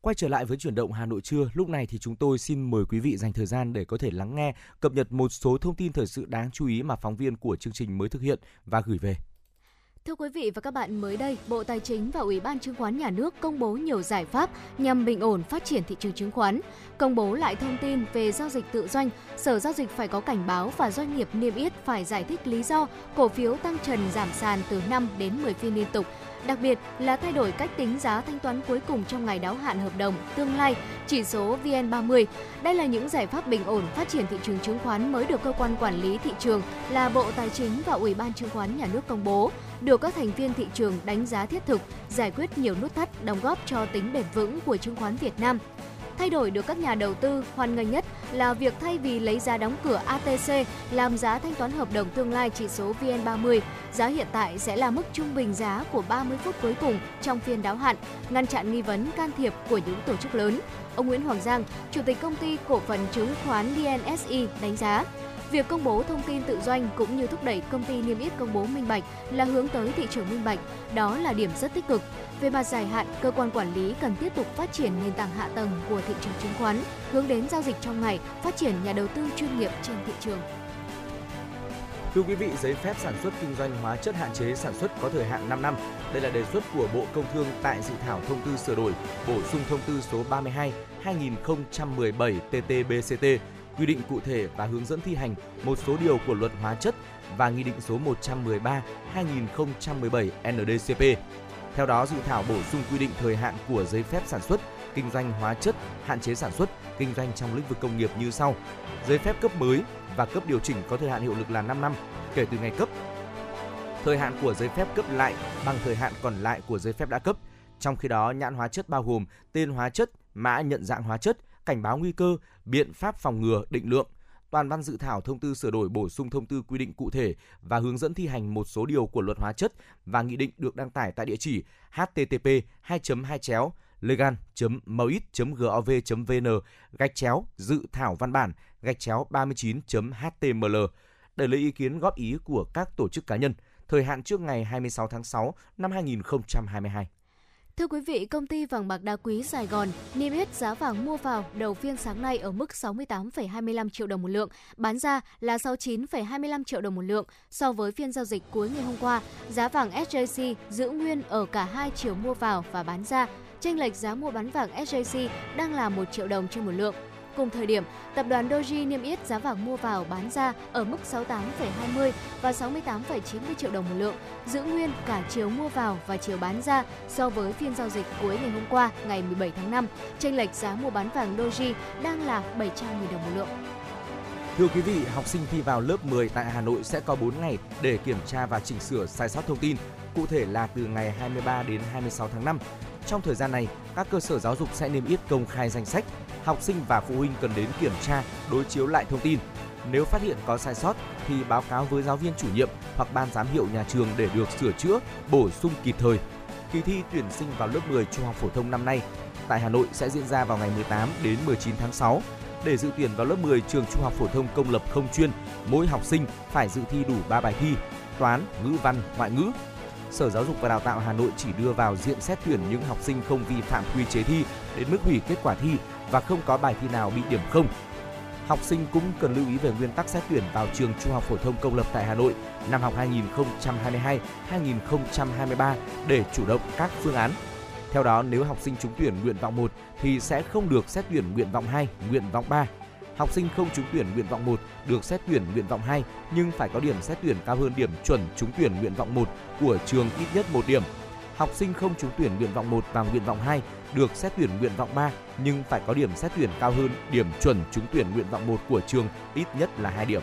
Quay trở lại với chuyển động Hà Nội trưa, lúc này thì chúng tôi xin mời quý vị dành thời gian để có thể lắng nghe, cập nhật một số thông tin thời sự đáng chú ý mà phóng viên của chương trình mới thực hiện và gửi về. Thưa quý vị và các bạn, mới đây, Bộ Tài chính và Ủy ban Chứng khoán Nhà nước công bố nhiều giải pháp nhằm bình ổn phát triển thị trường chứng khoán. Công bố lại thông tin về giao dịch tự doanh, Sở Giao dịch phải có cảnh báo và doanh nghiệp niêm yết phải giải thích lý do cổ phiếu tăng trần giảm sàn từ 5 đến 10 phiên liên tục. Đặc biệt là thay đổi cách tính giá thanh toán cuối cùng trong ngày đáo hạn hợp đồng tương lai, chỉ số VN30. Đây là những giải pháp bình ổn phát triển thị trường chứng khoán mới được cơ quan quản lý thị trường là Bộ Tài chính và Ủy ban Chứng khoán Nhà nước công bố, được các thành viên thị trường đánh giá thiết thực, giải quyết nhiều nút thắt đóng góp cho tính bền vững của chứng khoán Việt Nam. Thay đổi được các nhà đầu tư hoan nghênh nhất là việc thay vì lấy giá đóng cửa ATC làm giá thanh toán hợp đồng tương lai chỉ số VN30, giá hiện tại sẽ là mức trung bình giá của 30 phút cuối cùng trong phiên đáo hạn, ngăn chặn nghi vấn can thiệp của những tổ chức lớn. Ông Nguyễn Hoàng Giang, Chủ tịch công ty cổ phần chứng khoán DNSI đánh giá, Việc công bố thông tin tự doanh cũng như thúc đẩy công ty niêm yết công bố minh bạch là hướng tới thị trường minh bạch, đó là điểm rất tích cực. Về mặt dài hạn, cơ quan quản lý cần tiếp tục phát triển nền tảng hạ tầng của thị trường chứng khoán, hướng đến giao dịch trong ngày, phát triển nhà đầu tư chuyên nghiệp trên thị trường. Thưa quý vị, giấy phép sản xuất kinh doanh hóa chất hạn chế sản xuất có thời hạn 5 năm. Đây là đề xuất của Bộ Công Thương tại dự thảo thông tư sửa đổi, bổ sung thông tư số 32 2017 TT-BCT quy định cụ thể và hướng dẫn thi hành một số điều của luật hóa chất và Nghị định số 113 2017 NDCP. Theo đó, dự thảo bổ sung quy định thời hạn của giấy phép sản xuất, kinh doanh hóa chất, hạn chế sản xuất, kinh doanh trong lĩnh vực công nghiệp như sau. Giấy phép cấp mới và cấp điều chỉnh có thời hạn hiệu lực là 5 năm kể từ ngày cấp. Thời hạn của giấy phép cấp lại bằng thời hạn còn lại của giấy phép đã cấp. Trong khi đó, nhãn hóa chất bao gồm tên hóa chất, mã nhận dạng hóa chất, cảnh báo nguy cơ, biện pháp phòng ngừa, định lượng. Toàn văn dự thảo thông tư sửa đổi bổ sung thông tư quy định cụ thể và hướng dẫn thi hành một số điều của luật hóa chất và nghị định được đăng tải tại địa chỉ http 2 2 chéo legan.moit.gov vn gạch chéo dự thảo văn bản gạch chéo 39.html để lấy ý kiến góp ý của các tổ chức cá nhân thời hạn trước ngày 26 tháng 6 năm 2022. Thưa quý vị, công ty vàng bạc đá quý Sài Gòn niêm yết giá vàng mua vào đầu phiên sáng nay ở mức 68,25 triệu đồng một lượng, bán ra là 69,25 triệu đồng một lượng. So với phiên giao dịch cuối ngày hôm qua, giá vàng SJC giữ nguyên ở cả hai chiều mua vào và bán ra. Chênh lệch giá mua bán vàng SJC đang là 1 triệu đồng trên một lượng. Cùng thời điểm, tập đoàn Doji niêm yết giá vàng mua vào bán ra ở mức 68,20 và 68,90 triệu đồng một lượng, giữ nguyên cả chiều mua vào và chiều bán ra so với phiên giao dịch cuối ngày hôm qua, ngày 17 tháng 5. Chênh lệch giá mua bán vàng Doji đang là 700.000 đồng một lượng. Thưa quý vị, học sinh thi vào lớp 10 tại Hà Nội sẽ có 4 ngày để kiểm tra và chỉnh sửa sai sót thông tin, cụ thể là từ ngày 23 đến 26 tháng 5. Trong thời gian này, các cơ sở giáo dục sẽ niêm yết công khai danh sách, học sinh và phụ huynh cần đến kiểm tra, đối chiếu lại thông tin. Nếu phát hiện có sai sót thì báo cáo với giáo viên chủ nhiệm hoặc ban giám hiệu nhà trường để được sửa chữa, bổ sung kịp thời. Kỳ thi tuyển sinh vào lớp 10 trung học phổ thông năm nay tại Hà Nội sẽ diễn ra vào ngày 18 đến 19 tháng 6. Để dự tuyển vào lớp 10 trường trung học phổ thông công lập không chuyên, mỗi học sinh phải dự thi đủ 3 bài thi: toán, ngữ văn, ngoại ngữ. Sở Giáo dục và Đào tạo Hà Nội chỉ đưa vào diện xét tuyển những học sinh không vi phạm quy chế thi đến mức hủy kết quả thi và không có bài thi nào bị điểm không. Học sinh cũng cần lưu ý về nguyên tắc xét tuyển vào trường Trung học phổ thông công lập tại Hà Nội năm học 2022-2023 để chủ động các phương án. Theo đó, nếu học sinh trúng tuyển nguyện vọng 1 thì sẽ không được xét tuyển nguyện vọng 2, nguyện vọng 3. Học sinh không trúng tuyển nguyện vọng 1 được xét tuyển nguyện vọng 2 nhưng phải có điểm xét tuyển cao hơn điểm chuẩn trúng tuyển nguyện vọng 1 của trường ít nhất 1 điểm. Học sinh không trúng tuyển nguyện vọng 1 và nguyện vọng 2 được xét tuyển nguyện vọng 3 nhưng phải có điểm xét tuyển cao hơn điểm chuẩn trúng tuyển nguyện vọng 1 của trường ít nhất là 2 điểm.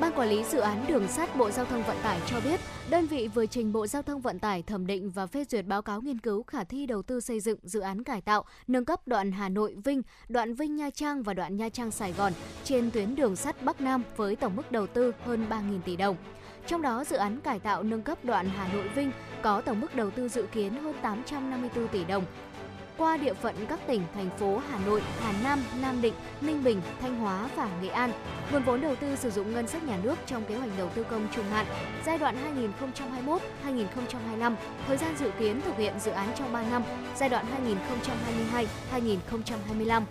Ban quản lý dự án đường sắt Bộ Giao thông Vận tải cho biết, đơn vị vừa trình Bộ Giao thông Vận tải thẩm định và phê duyệt báo cáo nghiên cứu khả thi đầu tư xây dựng dự án cải tạo, nâng cấp đoạn Hà Nội Vinh, đoạn Vinh Nha Trang và đoạn Nha Trang Sài Gòn trên tuyến đường sắt Bắc Nam với tổng mức đầu tư hơn 3.000 tỷ đồng. Trong đó, dự án cải tạo nâng cấp đoạn Hà Nội Vinh có tổng mức đầu tư dự kiến hơn 854 tỷ đồng, qua địa phận các tỉnh, thành phố Hà Nội, Hà Nam, Nam Định, Ninh Bình, Thanh Hóa và Nghệ An. Nguồn vốn đầu tư sử dụng ngân sách nhà nước trong kế hoạch đầu tư công trung hạn giai đoạn 2021-2025, thời gian dự kiến thực hiện dự án trong 3 năm, giai đoạn 2022-2025.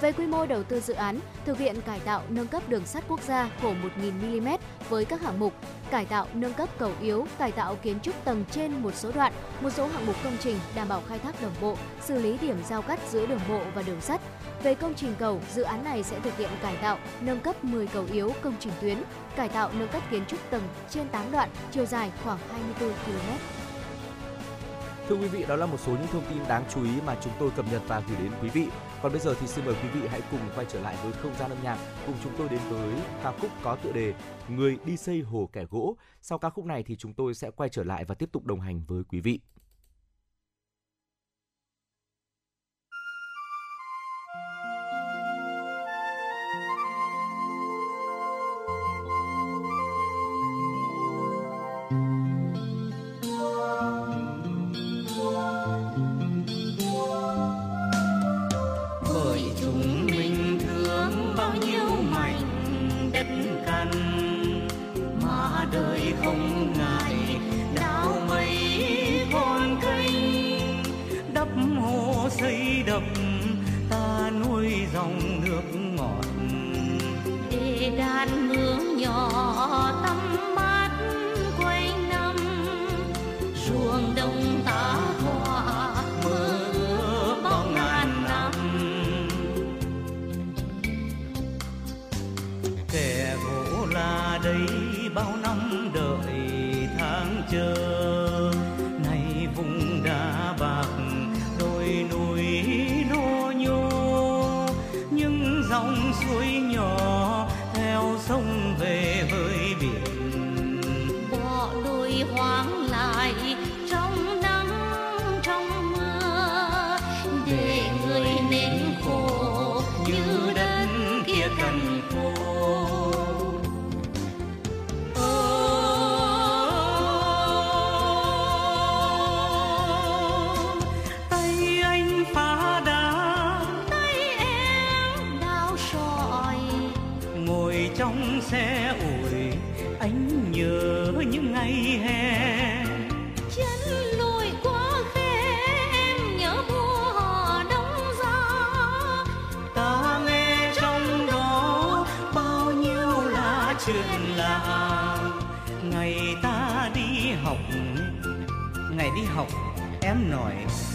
Về quy mô đầu tư dự án, thực hiện cải tạo nâng cấp đường sắt quốc gia khổ 1.000 mm với các hạng mục cải tạo nâng cấp cầu yếu, cải tạo kiến trúc tầng trên một số đoạn, một số hạng mục công trình đảm bảo khai thác đồng bộ, xử lý điểm giao cắt giữa đường bộ và đường sắt. Về công trình cầu, dự án này sẽ thực hiện cải tạo, nâng cấp 10 cầu yếu công trình tuyến, cải tạo nâng cấp kiến trúc tầng trên 8 đoạn, chiều dài khoảng 24 km. Thưa quý vị, đó là một số những thông tin đáng chú ý mà chúng tôi cập nhật và gửi đến quý vị. Còn bây giờ thì xin mời quý vị hãy cùng quay trở lại với không gian âm nhạc, cùng chúng tôi đến với ca khúc có tựa đề Người đi xây hồ kẻ gỗ. Sau ca khúc này thì chúng tôi sẽ quay trở lại và tiếp tục đồng hành với quý vị.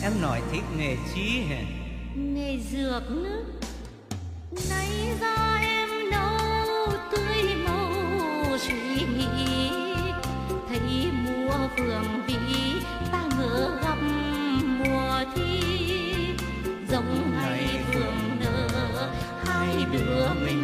Em nói thích nghề chí hả nghề dược nước nay ra em nâu tươi màu suy nghĩ thấy mùa phượng vĩ ta ngỡ gặp mùa thi. Giống ngày phượng nở hai đứa mình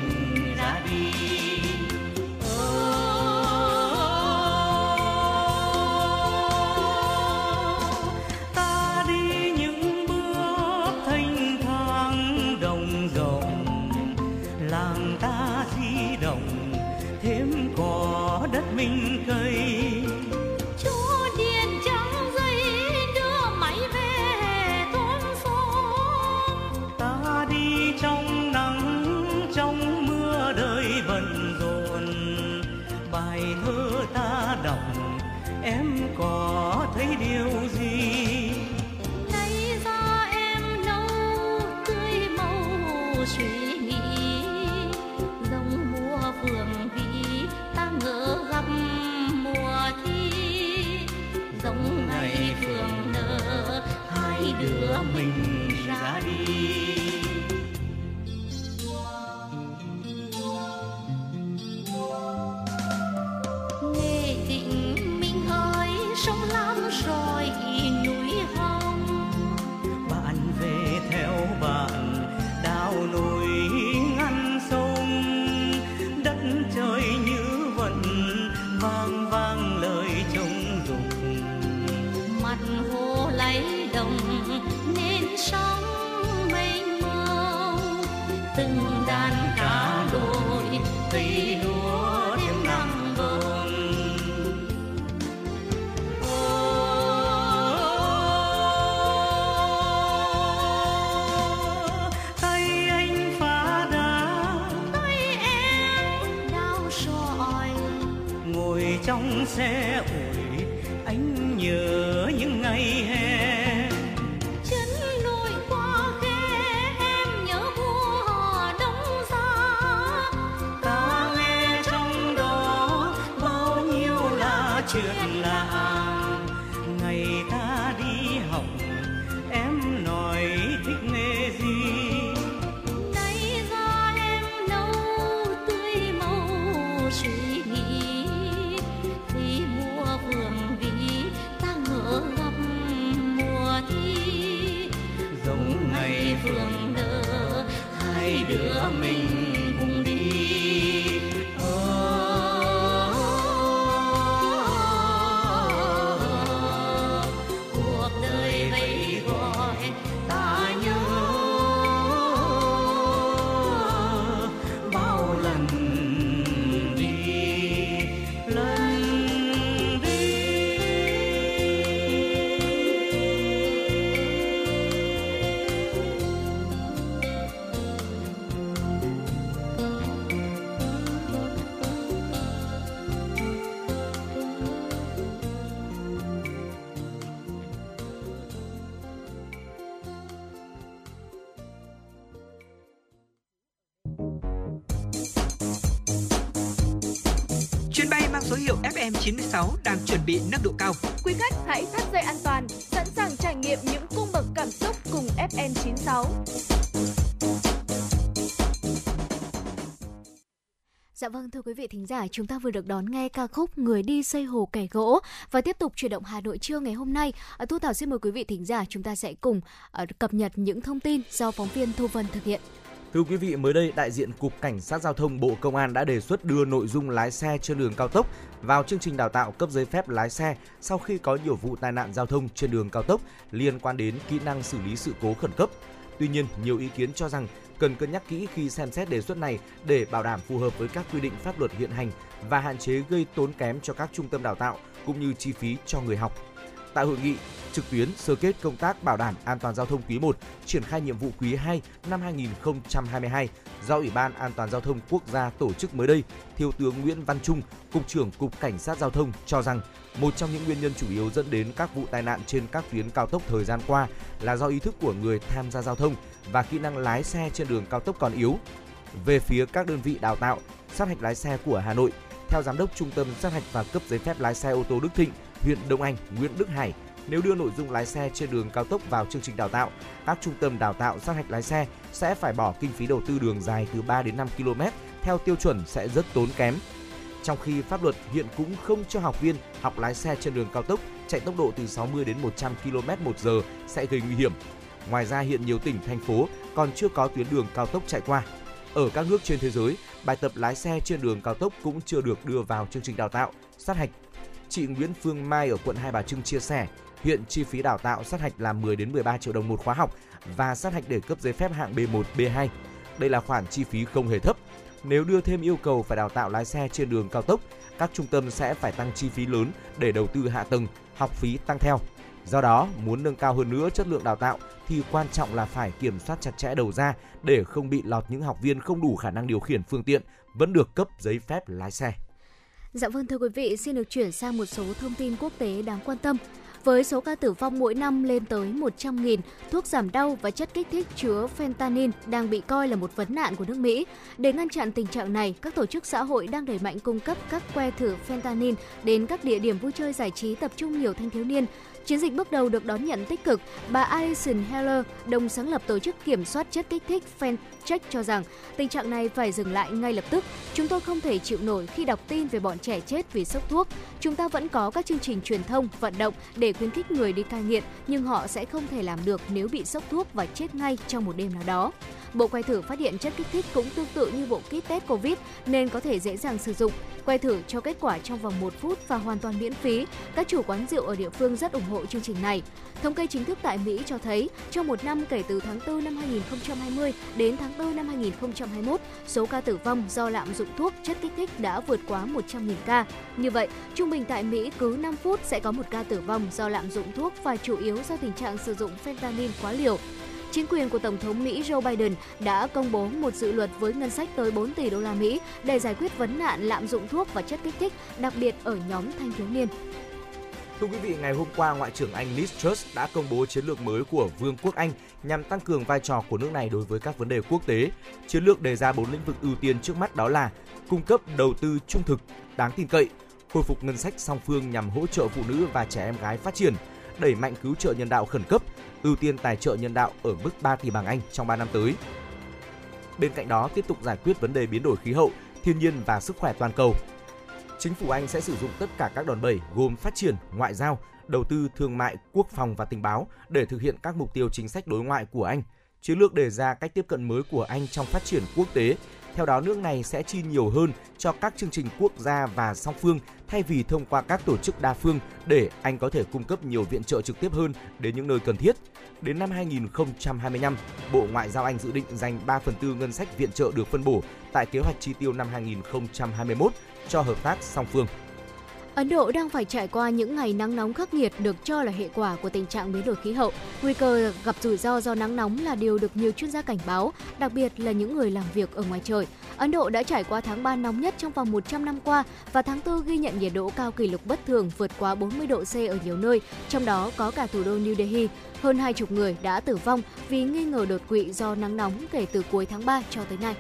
FM96 đang chuẩn bị nâng độ cao. Quý khách hãy thắt dây an toàn, sẵn sàng trải nghiệm những cung bậc cảm xúc cùng FN96. Dạ vâng thưa quý vị thính giả, chúng ta vừa được đón nghe ca khúc Người đi xây hồ kẻ gỗ và tiếp tục chuyển động Hà Nội trưa ngày hôm nay. Ở Thu Thảo xin mời quý vị thính giả chúng ta sẽ cùng ờ, cập nhật những thông tin do phóng viên Thu Vân thực hiện. Thưa quý vị, mới đây đại diện Cục Cảnh sát Giao thông Bộ Công an đã đề xuất đưa nội dung lái xe trên đường cao tốc vào chương trình đào tạo cấp giấy phép lái xe sau khi có nhiều vụ tai nạn giao thông trên đường cao tốc liên quan đến kỹ năng xử lý sự cố khẩn cấp. Tuy nhiên, nhiều ý kiến cho rằng cần cân nhắc kỹ khi xem xét đề xuất này để bảo đảm phù hợp với các quy định pháp luật hiện hành và hạn chế gây tốn kém cho các trung tâm đào tạo cũng như chi phí cho người học. Tại hội nghị trực tuyến sơ kết công tác bảo đảm an toàn giao thông quý 1, triển khai nhiệm vụ quý 2 năm 2022 do Ủy ban An toàn giao thông quốc gia tổ chức mới đây, Thiếu tướng Nguyễn Văn Trung, Cục trưởng Cục Cảnh sát giao thông cho rằng một trong những nguyên nhân chủ yếu dẫn đến các vụ tai nạn trên các tuyến cao tốc thời gian qua là do ý thức của người tham gia giao thông và kỹ năng lái xe trên đường cao tốc còn yếu. Về phía các đơn vị đào tạo, sát hạch lái xe của Hà Nội, theo giám đốc Trung tâm sát hạch và cấp giấy phép lái xe ô tô Đức Thịnh, huyện Đông Anh, Nguyễn Đức Hải, nếu đưa nội dung lái xe trên đường cao tốc vào chương trình đào tạo, các trung tâm đào tạo sát hạch lái xe sẽ phải bỏ kinh phí đầu tư đường dài từ 3 đến 5 km theo tiêu chuẩn sẽ rất tốn kém. Trong khi pháp luật hiện cũng không cho học viên học lái xe trên đường cao tốc chạy tốc độ từ 60 đến 100 km một giờ sẽ gây nguy hiểm. Ngoài ra hiện nhiều tỉnh thành phố còn chưa có tuyến đường cao tốc chạy qua. Ở các nước trên thế giới, bài tập lái xe trên đường cao tốc cũng chưa được đưa vào chương trình đào tạo, sát hạch. Chị Nguyễn Phương Mai ở quận Hai Bà Trưng chia sẻ, hiện chi phí đào tạo sát hạch là 10 đến 13 triệu đồng một khóa học và sát hạch để cấp giấy phép hạng B1, B2. Đây là khoản chi phí không hề thấp. Nếu đưa thêm yêu cầu phải đào tạo lái xe trên đường cao tốc, các trung tâm sẽ phải tăng chi phí lớn để đầu tư hạ tầng, học phí tăng theo. Do đó, muốn nâng cao hơn nữa chất lượng đào tạo thì quan trọng là phải kiểm soát chặt chẽ đầu ra để không bị lọt những học viên không đủ khả năng điều khiển phương tiện vẫn được cấp giấy phép lái xe. Dạ vâng thưa quý vị, xin được chuyển sang một số thông tin quốc tế đáng quan tâm. Với số ca tử vong mỗi năm lên tới 100.000, thuốc giảm đau và chất kích thích chứa fentanyl đang bị coi là một vấn nạn của nước Mỹ. Để ngăn chặn tình trạng này, các tổ chức xã hội đang đẩy mạnh cung cấp các que thử fentanyl đến các địa điểm vui chơi giải trí tập trung nhiều thanh thiếu niên. Chiến dịch bước đầu được đón nhận tích cực. Bà Alison Heller, đồng sáng lập tổ chức kiểm soát chất kích thích FenCheck cho rằng tình trạng này phải dừng lại ngay lập tức. Chúng tôi không thể chịu nổi khi đọc tin về bọn trẻ chết vì sốc thuốc. Chúng ta vẫn có các chương trình truyền thông, vận động để khuyến khích người đi cai nghiện, nhưng họ sẽ không thể làm được nếu bị sốc thuốc và chết ngay trong một đêm nào đó. Bộ quay thử phát hiện chất kích thích cũng tương tự như bộ kit test COVID nên có thể dễ dàng sử dụng. Quay thử cho kết quả trong vòng 1 phút và hoàn toàn miễn phí. Các chủ quán rượu ở địa phương rất ủng hộ chương trình này. Thống kê chính thức tại Mỹ cho thấy, trong một năm kể từ tháng 4 năm 2020 đến tháng 4 năm 2021, số ca tử vong do lạm dụng thuốc chất kích thích đã vượt quá 100.000 ca. Như vậy, trung bình tại Mỹ cứ 5 phút sẽ có một ca tử vong do lạm dụng thuốc và chủ yếu do tình trạng sử dụng fentanyl quá liều. Chính quyền của Tổng thống Mỹ Joe Biden đã công bố một dự luật với ngân sách tới 4 tỷ đô la Mỹ để giải quyết vấn nạn lạm dụng thuốc và chất kích thích, đặc biệt ở nhóm thanh thiếu niên. Thưa quý vị, ngày hôm qua, Ngoại trưởng Anh Liz Truss đã công bố chiến lược mới của Vương quốc Anh nhằm tăng cường vai trò của nước này đối với các vấn đề quốc tế. Chiến lược đề ra bốn lĩnh vực ưu tiên trước mắt đó là cung cấp đầu tư trung thực, đáng tin cậy, khôi phục ngân sách song phương nhằm hỗ trợ phụ nữ và trẻ em gái phát triển, đẩy mạnh cứu trợ nhân đạo khẩn cấp, ưu tiên tài trợ nhân đạo ở mức 3 tỷ bảng Anh trong 3 năm tới. Bên cạnh đó, tiếp tục giải quyết vấn đề biến đổi khí hậu, thiên nhiên và sức khỏe toàn cầu. Chính phủ Anh sẽ sử dụng tất cả các đòn bẩy gồm phát triển, ngoại giao, đầu tư thương mại, quốc phòng và tình báo để thực hiện các mục tiêu chính sách đối ngoại của Anh. Chiến lược đề ra cách tiếp cận mới của Anh trong phát triển quốc tế. Theo đó, nước này sẽ chi nhiều hơn cho các chương trình quốc gia và song phương thay vì thông qua các tổ chức đa phương để Anh có thể cung cấp nhiều viện trợ trực tiếp hơn đến những nơi cần thiết. Đến năm 2025, Bộ Ngoại giao Anh dự định dành 3 phần tư ngân sách viện trợ được phân bổ tại kế hoạch chi tiêu năm 2021 cho hợp tác song phương. Ấn Độ đang phải trải qua những ngày nắng nóng khắc nghiệt được cho là hệ quả của tình trạng biến đổi khí hậu. Nguy cơ gặp rủi ro do nắng nóng là điều được nhiều chuyên gia cảnh báo, đặc biệt là những người làm việc ở ngoài trời. Ấn Độ đã trải qua tháng 3 nóng nhất trong vòng 100 năm qua và tháng 4 ghi nhận nhiệt độ cao kỷ lục bất thường vượt quá 40 độ C ở nhiều nơi, trong đó có cả thủ đô New Delhi. Hơn hai chục người đã tử vong vì nghi ngờ đột quỵ do nắng nóng kể từ cuối tháng 3 cho tới nay.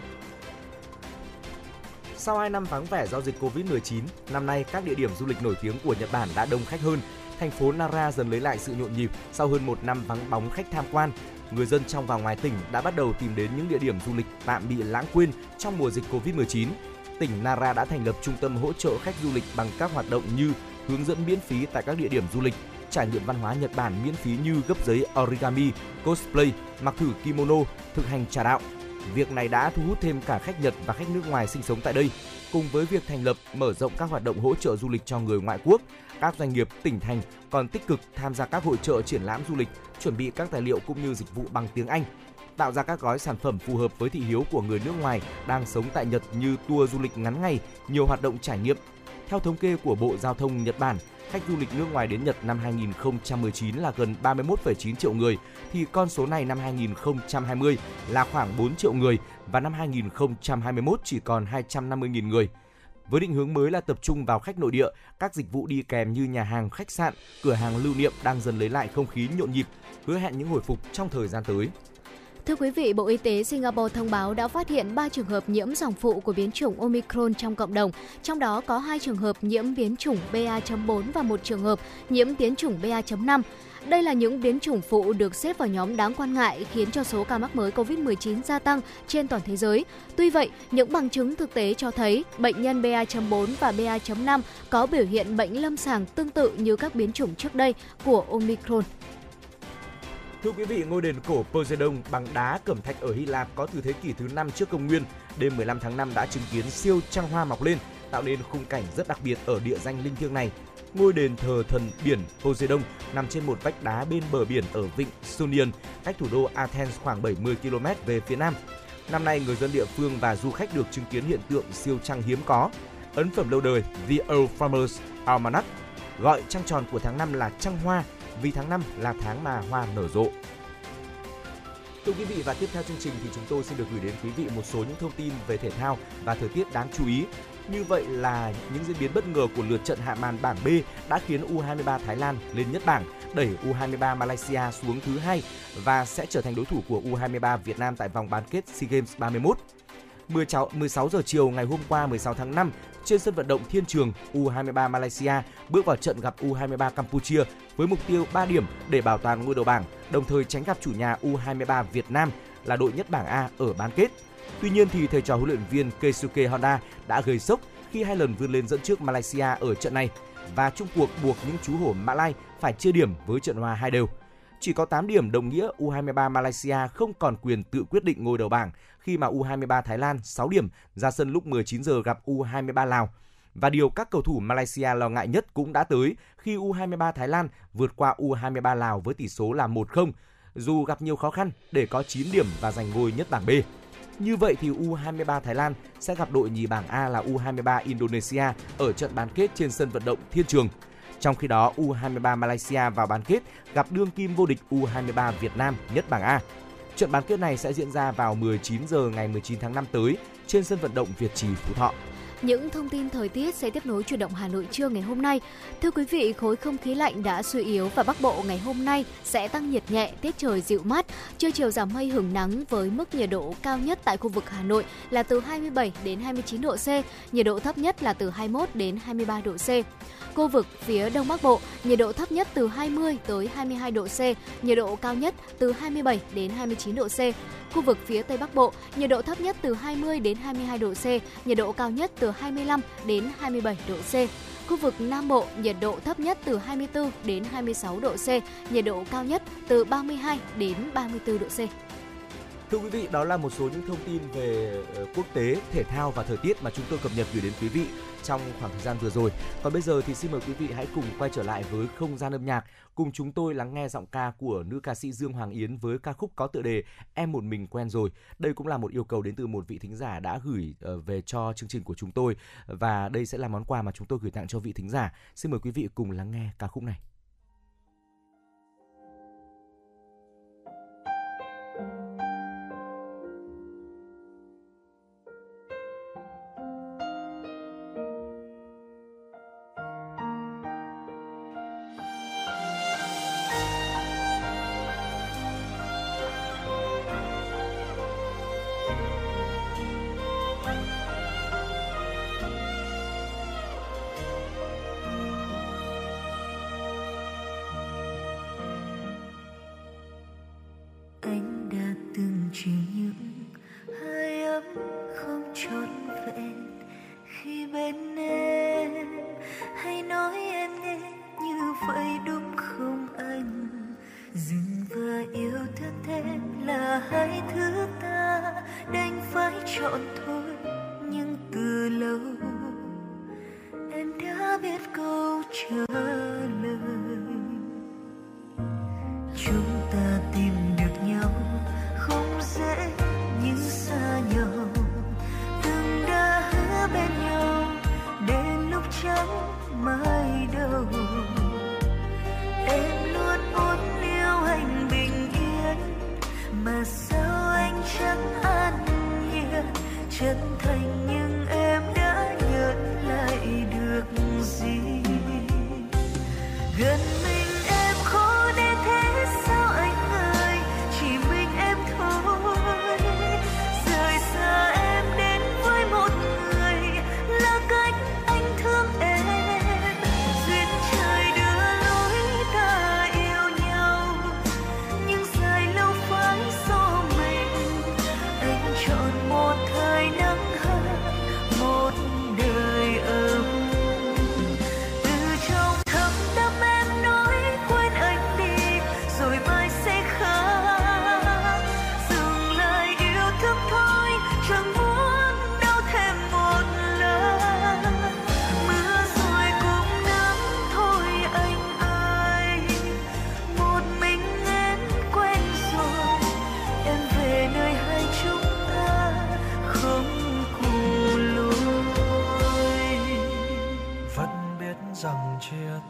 Sau 2 năm vắng vẻ do dịch Covid-19, năm nay các địa điểm du lịch nổi tiếng của Nhật Bản đã đông khách hơn. Thành phố Nara dần lấy lại sự nhộn nhịp sau hơn một năm vắng bóng khách tham quan. Người dân trong và ngoài tỉnh đã bắt đầu tìm đến những địa điểm du lịch tạm bị lãng quên trong mùa dịch Covid-19. Tỉnh Nara đã thành lập trung tâm hỗ trợ khách du lịch bằng các hoạt động như hướng dẫn miễn phí tại các địa điểm du lịch, trải nghiệm văn hóa Nhật Bản miễn phí như gấp giấy origami, cosplay, mặc thử kimono, thực hành trà đạo. Việc này đã thu hút thêm cả khách Nhật và khách nước ngoài sinh sống tại đây. Cùng với việc thành lập, mở rộng các hoạt động hỗ trợ du lịch cho người ngoại quốc, các doanh nghiệp tỉnh thành còn tích cực tham gia các hội trợ triển lãm du lịch, chuẩn bị các tài liệu cũng như dịch vụ bằng tiếng Anh, tạo ra các gói sản phẩm phù hợp với thị hiếu của người nước ngoài đang sống tại Nhật như tour du lịch ngắn ngày, nhiều hoạt động trải nghiệm. Theo thống kê của Bộ Giao thông Nhật Bản, khách du lịch nước ngoài đến Nhật năm 2019 là gần 31,9 triệu người, thì con số này năm 2020 là khoảng 4 triệu người và năm 2021 chỉ còn 250.000 người. Với định hướng mới là tập trung vào khách nội địa, các dịch vụ đi kèm như nhà hàng, khách sạn, cửa hàng lưu niệm đang dần lấy lại không khí nhộn nhịp, hứa hẹn những hồi phục trong thời gian tới. Thưa quý vị, Bộ Y tế Singapore thông báo đã phát hiện 3 trường hợp nhiễm dòng phụ của biến chủng Omicron trong cộng đồng, trong đó có 2 trường hợp nhiễm biến chủng BA.4 và một trường hợp nhiễm biến chủng BA.5. Đây là những biến chủng phụ được xếp vào nhóm đáng quan ngại khiến cho số ca mắc mới COVID-19 gia tăng trên toàn thế giới. Tuy vậy, những bằng chứng thực tế cho thấy bệnh nhân BA.4 và BA.5 có biểu hiện bệnh lâm sàng tương tự như các biến chủng trước đây của Omicron. Thưa quý vị, ngôi đền cổ Poseidon bằng đá cẩm thạch ở Hy Lạp có từ thế kỷ thứ 5 trước công nguyên, đêm 15 tháng 5 đã chứng kiến siêu trăng hoa mọc lên, tạo nên khung cảnh rất đặc biệt ở địa danh linh thiêng này. Ngôi đền thờ thần biển Poseidon nằm trên một vách đá bên bờ biển ở vịnh Sunion, cách thủ đô Athens khoảng 70 km về phía nam. Năm nay, người dân địa phương và du khách được chứng kiến hiện tượng siêu trăng hiếm có. Ấn phẩm lâu đời The Old Farmer's Almanac gọi trăng tròn của tháng 5 là trăng hoa vì tháng 5 là tháng mà hoa nở rộ. Thưa quý vị và tiếp theo chương trình thì chúng tôi xin được gửi đến quý vị một số những thông tin về thể thao và thời tiết đáng chú ý. Như vậy là những diễn biến bất ngờ của lượt trận hạ màn bảng B đã khiến U23 Thái Lan lên nhất bảng, đẩy U23 Malaysia xuống thứ hai và sẽ trở thành đối thủ của U23 Việt Nam tại vòng bán kết SEA Games 31. 16 giờ chiều ngày hôm qua 16 tháng 5, trên sân vận động Thiên Trường, U23 Malaysia bước vào trận gặp U23 Campuchia với mục tiêu 3 điểm để bảo toàn ngôi đầu bảng, đồng thời tránh gặp chủ nhà U23 Việt Nam là đội nhất bảng A ở bán kết. Tuy nhiên thì thầy trò huấn luyện viên Keisuke Honda đã gây sốc khi hai lần vươn lên dẫn trước Malaysia ở trận này và chung cuộc buộc những chú hổ Mã Lai phải chia điểm với trận hòa hai đều. Chỉ có 8 điểm đồng nghĩa U23 Malaysia không còn quyền tự quyết định ngôi đầu bảng khi mà U23 Thái Lan 6 điểm ra sân lúc 19 giờ gặp U23 Lào. Và điều các cầu thủ Malaysia lo ngại nhất cũng đã tới khi U23 Thái Lan vượt qua U23 Lào với tỷ số là 1-0, dù gặp nhiều khó khăn để có 9 điểm và giành ngôi nhất bảng B. Như vậy thì U23 Thái Lan sẽ gặp đội nhì bảng A là U23 Indonesia ở trận bán kết trên sân vận động Thiên Trường. Trong khi đó, U23 Malaysia vào bán kết gặp đương kim vô địch U23 Việt Nam nhất bảng A. Trận bán kết này sẽ diễn ra vào 19 giờ ngày 19 tháng 5 tới trên sân vận động Việt Trì, Phú Thọ. Những thông tin thời tiết sẽ tiếp nối chuyển động Hà Nội trưa ngày hôm nay. Thưa quý vị, khối không khí lạnh đã suy yếu và Bắc Bộ ngày hôm nay sẽ tăng nhiệt nhẹ, tiết trời dịu mát, trưa chiều giảm mây hưởng nắng với mức nhiệt độ cao nhất tại khu vực Hà Nội là từ 27 đến 29 độ C, nhiệt độ thấp nhất là từ 21 đến 23 độ C. Khu vực phía Đông Bắc Bộ, nhiệt độ thấp nhất từ 20 tới 22 độ C, nhiệt độ cao nhất từ 27 đến 29 độ C. Khu vực phía Tây Bắc Bộ, nhiệt độ thấp nhất từ 20 đến 22 độ C, nhiệt độ cao nhất từ 25 đến 27 độ C. Khu vực Nam Bộ, nhiệt độ thấp nhất từ 24 đến 26 độ C, nhiệt độ cao nhất từ 32 đến 34 độ C. Thưa quý vị, đó là một số những thông tin về ờ, quốc tế, thể thao và thời tiết mà chúng tôi cập nhật gửi đến quý vị trong khoảng thời gian vừa rồi. Còn bây giờ thì xin mời quý vị hãy cùng quay trở lại với không gian âm nhạc, cùng chúng tôi lắng nghe giọng ca của nữ ca sĩ Dương Hoàng Yến với ca khúc có tựa đề Em một mình quen rồi. Đây cũng là một yêu cầu đến từ một vị thính giả đã gửi ờ, về cho chương trình của chúng tôi và đây sẽ là món quà mà chúng tôi gửi tặng cho vị thính giả. Xin mời quý vị cùng lắng nghe ca khúc này.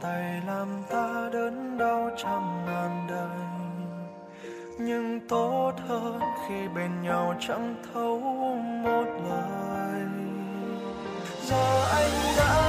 Tay làm ta đớn đau trăm ngàn đời. Nhưng tốt hơn khi bên nhau chẳng thấu một lời. Giờ anh đã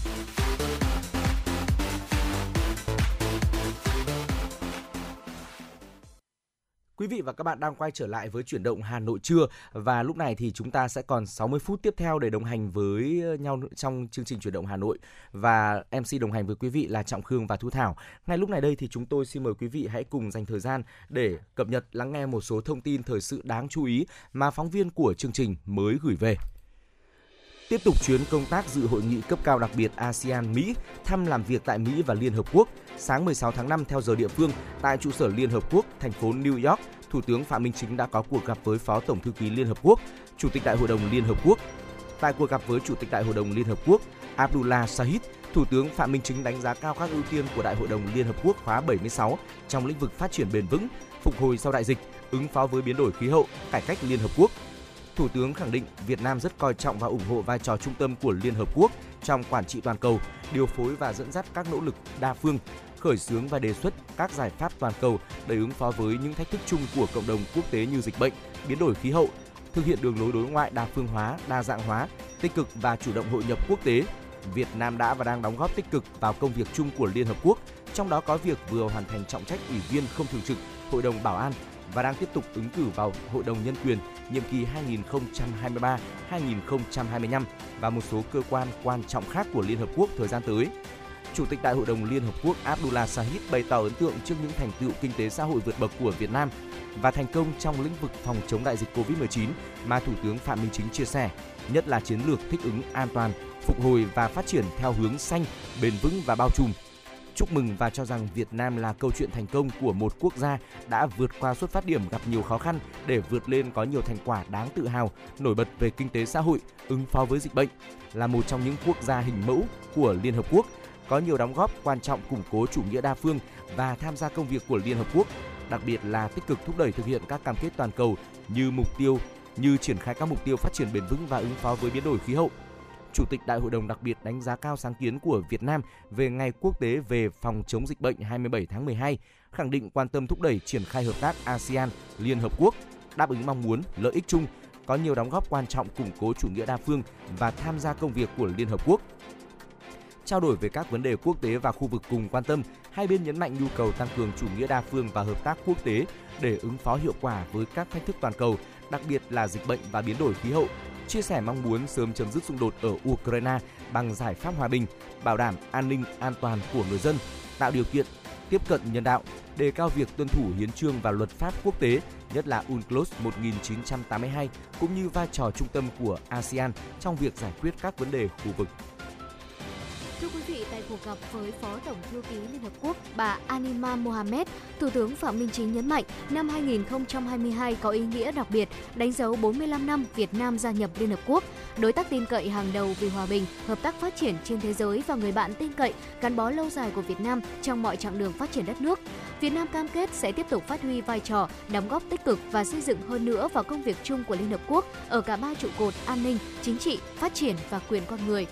Quý vị và các bạn đang quay trở lại với chuyển động Hà Nội trưa và lúc này thì chúng ta sẽ còn 60 phút tiếp theo để đồng hành với nhau trong chương trình chuyển động Hà Nội và MC đồng hành với quý vị là Trọng Khương và Thu Thảo. Ngay lúc này đây thì chúng tôi xin mời quý vị hãy cùng dành thời gian để cập nhật lắng nghe một số thông tin thời sự đáng chú ý mà phóng viên của chương trình mới gửi về. Tiếp tục chuyến công tác dự hội nghị cấp cao đặc biệt ASEAN Mỹ, thăm làm việc tại Mỹ và Liên Hợp Quốc. Sáng 16 tháng 5 theo giờ địa phương, tại trụ sở Liên Hợp Quốc, thành phố New York, Thủ tướng Phạm Minh Chính đã có cuộc gặp với Phó Tổng thư ký Liên Hợp Quốc, Chủ tịch Đại hội đồng Liên Hợp Quốc. Tại cuộc gặp với Chủ tịch Đại hội đồng Liên Hợp Quốc, Abdullah Shahid, Thủ tướng Phạm Minh Chính đánh giá cao các ưu tiên của Đại hội đồng Liên Hợp Quốc khóa 76 trong lĩnh vực phát triển bền vững, phục hồi sau đại dịch, ứng phó với biến đổi khí hậu, cải cách Liên Hợp Quốc. Thủ tướng khẳng định Việt Nam rất coi trọng và ủng hộ vai trò trung tâm của Liên Hợp Quốc trong quản trị toàn cầu, điều phối và dẫn dắt các nỗ lực đa phương, khởi xướng và đề xuất các giải pháp toàn cầu để ứng phó với những thách thức chung của cộng đồng quốc tế như dịch bệnh, biến đổi khí hậu, thực hiện đường lối đối ngoại đa phương hóa, đa dạng hóa, tích cực và chủ động hội nhập quốc tế. Việt Nam đã và đang đóng góp tích cực vào công việc chung của Liên Hợp Quốc, trong đó có việc vừa hoàn thành trọng trách ủy viên không thường trực Hội đồng Bảo an và đang tiếp tục ứng cử vào Hội đồng Nhân quyền nhiệm kỳ 2023-2025 và một số cơ quan quan trọng khác của Liên Hợp Quốc thời gian tới. Chủ tịch Đại hội đồng Liên Hợp Quốc Abdullah Shahid bày tỏ ấn tượng trước những thành tựu kinh tế xã hội vượt bậc của Việt Nam và thành công trong lĩnh vực phòng chống đại dịch Covid-19 mà Thủ tướng Phạm Minh Chính chia sẻ. nhất là chiến lược thích ứng an toàn, phục hồi và phát triển theo hướng xanh, bền vững và bao trùm. Chúc mừng và cho rằng Việt Nam là câu chuyện thành công của một quốc gia đã vượt qua xuất phát điểm gặp nhiều khó khăn để vượt lên có nhiều thành quả đáng tự hào, nổi bật về kinh tế xã hội, ứng phó với dịch bệnh, là một trong những quốc gia hình mẫu của Liên Hợp Quốc, có nhiều đóng góp quan trọng củng cố chủ nghĩa đa phương và tham gia công việc của Liên Hợp Quốc, đặc biệt là tích cực thúc đẩy thực hiện các cam kết toàn cầu như mục tiêu như triển khai các mục tiêu phát triển bền vững và ứng phó với biến đổi khí hậu. Chủ tịch Đại hội đồng đặc biệt đánh giá cao sáng kiến của Việt Nam về Ngày Quốc tế về phòng chống dịch bệnh 27 tháng 12, khẳng định quan tâm thúc đẩy triển khai hợp tác ASEAN, Liên Hợp Quốc, đáp ứng mong muốn, lợi ích chung, có nhiều đóng góp quan trọng củng cố chủ nghĩa đa phương và tham gia công việc của Liên Hợp Quốc. Trao đổi về các vấn đề quốc tế và khu vực cùng quan tâm, hai bên nhấn mạnh nhu cầu tăng cường chủ nghĩa đa phương và hợp tác quốc tế để ứng phó hiệu quả với các thách thức toàn cầu, đặc biệt là dịch bệnh và biến đổi khí hậu, chia sẻ mong muốn sớm chấm dứt xung đột ở Ukraine bằng giải pháp hòa bình, bảo đảm an ninh an toàn của người dân, tạo điều kiện tiếp cận nhân đạo, đề cao việc tuân thủ hiến trương và luật pháp quốc tế, nhất là UNCLOS 1982, cũng như vai trò trung tâm của ASEAN trong việc giải quyết các vấn đề khu vực. Thưa quý vị, tại cuộc gặp với Phó Tổng thư ký Liên Hợp Quốc bà Anima Mohamed, Thủ tướng Phạm Minh Chính nhấn mạnh năm 2022 có ý nghĩa đặc biệt, đánh dấu 45 năm Việt Nam gia nhập Liên Hợp Quốc, đối tác tin cậy hàng đầu vì hòa bình, hợp tác phát triển trên thế giới và người bạn tin cậy gắn bó lâu dài của Việt Nam trong mọi chặng đường phát triển đất nước. Việt Nam cam kết sẽ tiếp tục phát huy vai trò, đóng góp tích cực và xây dựng hơn nữa vào công việc chung của Liên Hợp Quốc ở cả ba trụ cột an ninh, chính trị, phát triển và quyền con người.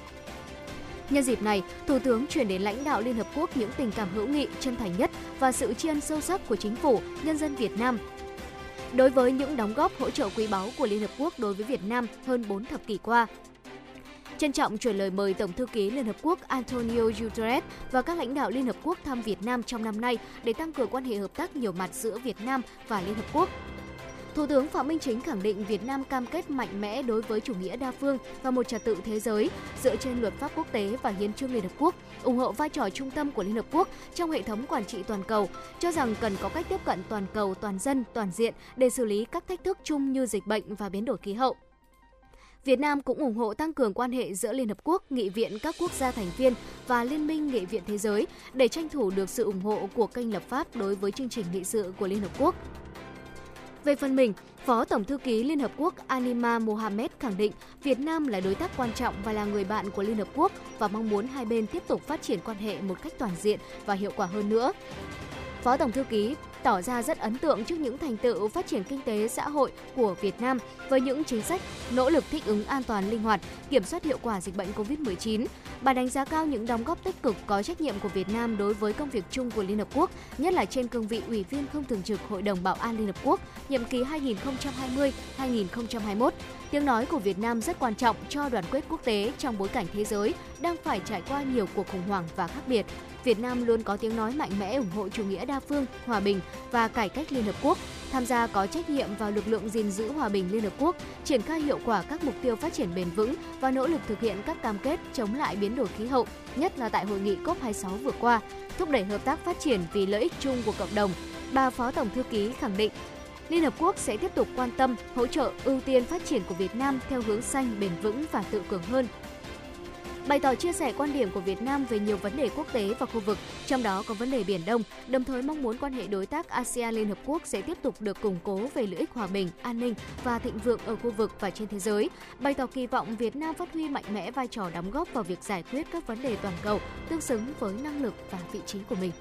Nhân dịp này, Thủ tướng chuyển đến lãnh đạo Liên Hợp Quốc những tình cảm hữu nghị, chân thành nhất và sự tri ân sâu sắc của chính phủ, nhân dân Việt Nam đối với những đóng góp hỗ trợ quý báu của Liên Hợp Quốc đối với Việt Nam hơn 4 thập kỷ qua. Trân trọng chuyển lời mời Tổng thư ký Liên Hợp Quốc Antonio Guterres và các lãnh đạo Liên Hợp Quốc thăm Việt Nam trong năm nay để tăng cường quan hệ hợp tác nhiều mặt giữa Việt Nam và Liên Hợp Quốc. Thủ tướng Phạm Minh Chính khẳng định Việt Nam cam kết mạnh mẽ đối với chủ nghĩa đa phương và một trật tự thế giới dựa trên luật pháp quốc tế và hiến trương Liên Hợp Quốc, ủng hộ vai trò trung tâm của Liên Hợp Quốc trong hệ thống quản trị toàn cầu, cho rằng cần có cách tiếp cận toàn cầu, toàn dân, toàn diện để xử lý các thách thức chung như dịch bệnh và biến đổi khí hậu. Việt Nam cũng ủng hộ tăng cường quan hệ giữa Liên Hợp Quốc, Nghị viện các quốc gia thành viên và Liên minh Nghị viện Thế giới để tranh thủ được sự ủng hộ của kênh lập pháp đối với chương trình nghị sự của Liên Hợp Quốc. Về phần mình, Phó Tổng thư ký Liên Hợp Quốc Anima Mohamed khẳng định Việt Nam là đối tác quan trọng và là người bạn của Liên Hợp Quốc và mong muốn hai bên tiếp tục phát triển quan hệ một cách toàn diện và hiệu quả hơn nữa. Phó Tổng thư ký tỏ ra rất ấn tượng trước những thành tựu phát triển kinh tế xã hội của Việt Nam với những chính sách nỗ lực thích ứng an toàn linh hoạt, kiểm soát hiệu quả dịch bệnh COVID-19. Bà đánh giá cao những đóng góp tích cực có trách nhiệm của Việt Nam đối với công việc chung của Liên Hợp Quốc, nhất là trên cương vị Ủy viên không thường trực Hội đồng Bảo an Liên Hợp Quốc nhiệm kỳ 2020-2021. Tiếng nói của Việt Nam rất quan trọng cho đoàn kết quốc tế trong bối cảnh thế giới đang phải trải qua nhiều cuộc khủng hoảng và khác biệt. Việt Nam luôn có tiếng nói mạnh mẽ ủng hộ chủ nghĩa đa phương, hòa bình và cải cách Liên Hợp Quốc, tham gia có trách nhiệm vào lực lượng gìn giữ hòa bình Liên Hợp Quốc, triển khai hiệu quả các mục tiêu phát triển bền vững và nỗ lực thực hiện các cam kết chống lại biến đổi khí hậu, nhất là tại hội nghị COP26 vừa qua, thúc đẩy hợp tác phát triển vì lợi ích chung của cộng đồng. Bà Phó Tổng Thư ký khẳng định Liên Hợp Quốc sẽ tiếp tục quan tâm, hỗ trợ ưu tiên phát triển của Việt Nam theo hướng xanh, bền vững và tự cường hơn, bày tỏ chia sẻ quan điểm của Việt Nam về nhiều vấn đề quốc tế và khu vực, trong đó có vấn đề Biển Đông, đồng thời mong muốn quan hệ đối tác ASEAN Liên Hợp Quốc sẽ tiếp tục được củng cố về lợi ích hòa bình, an ninh và thịnh vượng ở khu vực và trên thế giới, bày tỏ kỳ vọng Việt Nam phát huy mạnh mẽ vai trò đóng góp vào việc giải quyết các vấn đề toàn cầu tương xứng với năng lực và vị trí của mình.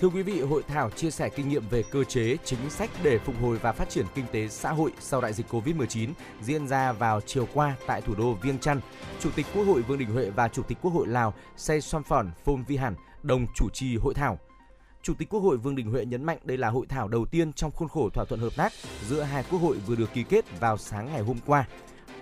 Thưa quý vị, hội thảo chia sẻ kinh nghiệm về cơ chế, chính sách để phục hồi và phát triển kinh tế xã hội sau đại dịch Covid-19 diễn ra vào chiều qua tại thủ đô Viêng Chăn. Chủ tịch Quốc hội Vương Đình Huệ và Chủ tịch Quốc hội Lào Say Somphon Phom Vi Hẳn đồng chủ trì hội thảo. Chủ tịch Quốc hội Vương Đình Huệ nhấn mạnh đây là hội thảo đầu tiên trong khuôn khổ thỏa thuận hợp tác giữa hai quốc hội vừa được ký kết vào sáng ngày hôm qua.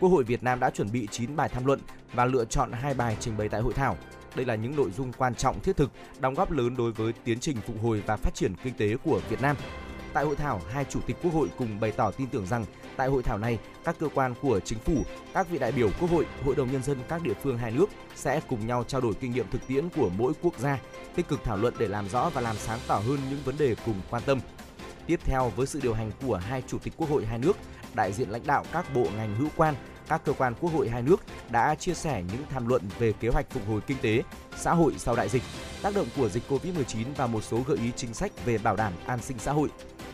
Quốc hội Việt Nam đã chuẩn bị 9 bài tham luận và lựa chọn hai bài trình bày tại hội thảo. Đây là những nội dung quan trọng thiết thực, đóng góp lớn đối với tiến trình phục hồi và phát triển kinh tế của Việt Nam. Tại hội thảo, hai chủ tịch Quốc hội cùng bày tỏ tin tưởng rằng tại hội thảo này, các cơ quan của chính phủ, các vị đại biểu Quốc hội, Hội đồng nhân dân các địa phương hai nước sẽ cùng nhau trao đổi kinh nghiệm thực tiễn của mỗi quốc gia, tích cực thảo luận để làm rõ và làm sáng tỏ hơn những vấn đề cùng quan tâm. Tiếp theo với sự điều hành của hai chủ tịch Quốc hội hai nước, đại diện lãnh đạo các bộ ngành hữu quan, các cơ quan quốc hội hai nước đã chia sẻ những tham luận về kế hoạch phục hồi kinh tế, xã hội sau đại dịch, tác động của dịch Covid-19 và một số gợi ý chính sách về bảo đảm an sinh xã hội.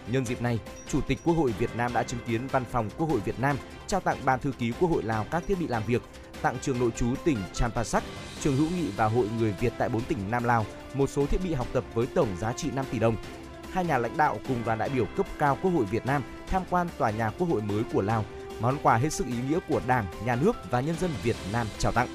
Nhân dịp này, Chủ tịch Quốc hội Việt Nam đã chứng kiến Văn phòng Quốc hội Việt Nam trao tặng Ban thư ký Quốc hội Lào các thiết bị làm việc, tặng trường nội trú tỉnh Champasak, trường hữu nghị và hội người Việt tại 4 tỉnh Nam Lào một số thiết bị học tập với tổng giá trị 5 tỷ đồng. Hai nhà lãnh đạo cùng đoàn đại biểu cấp cao Quốc hội Việt Nam tham quan tòa nhà Quốc hội mới của Lào, món quà hết sức ý nghĩa của Đảng, Nhà nước và nhân dân Việt Nam trao tặng.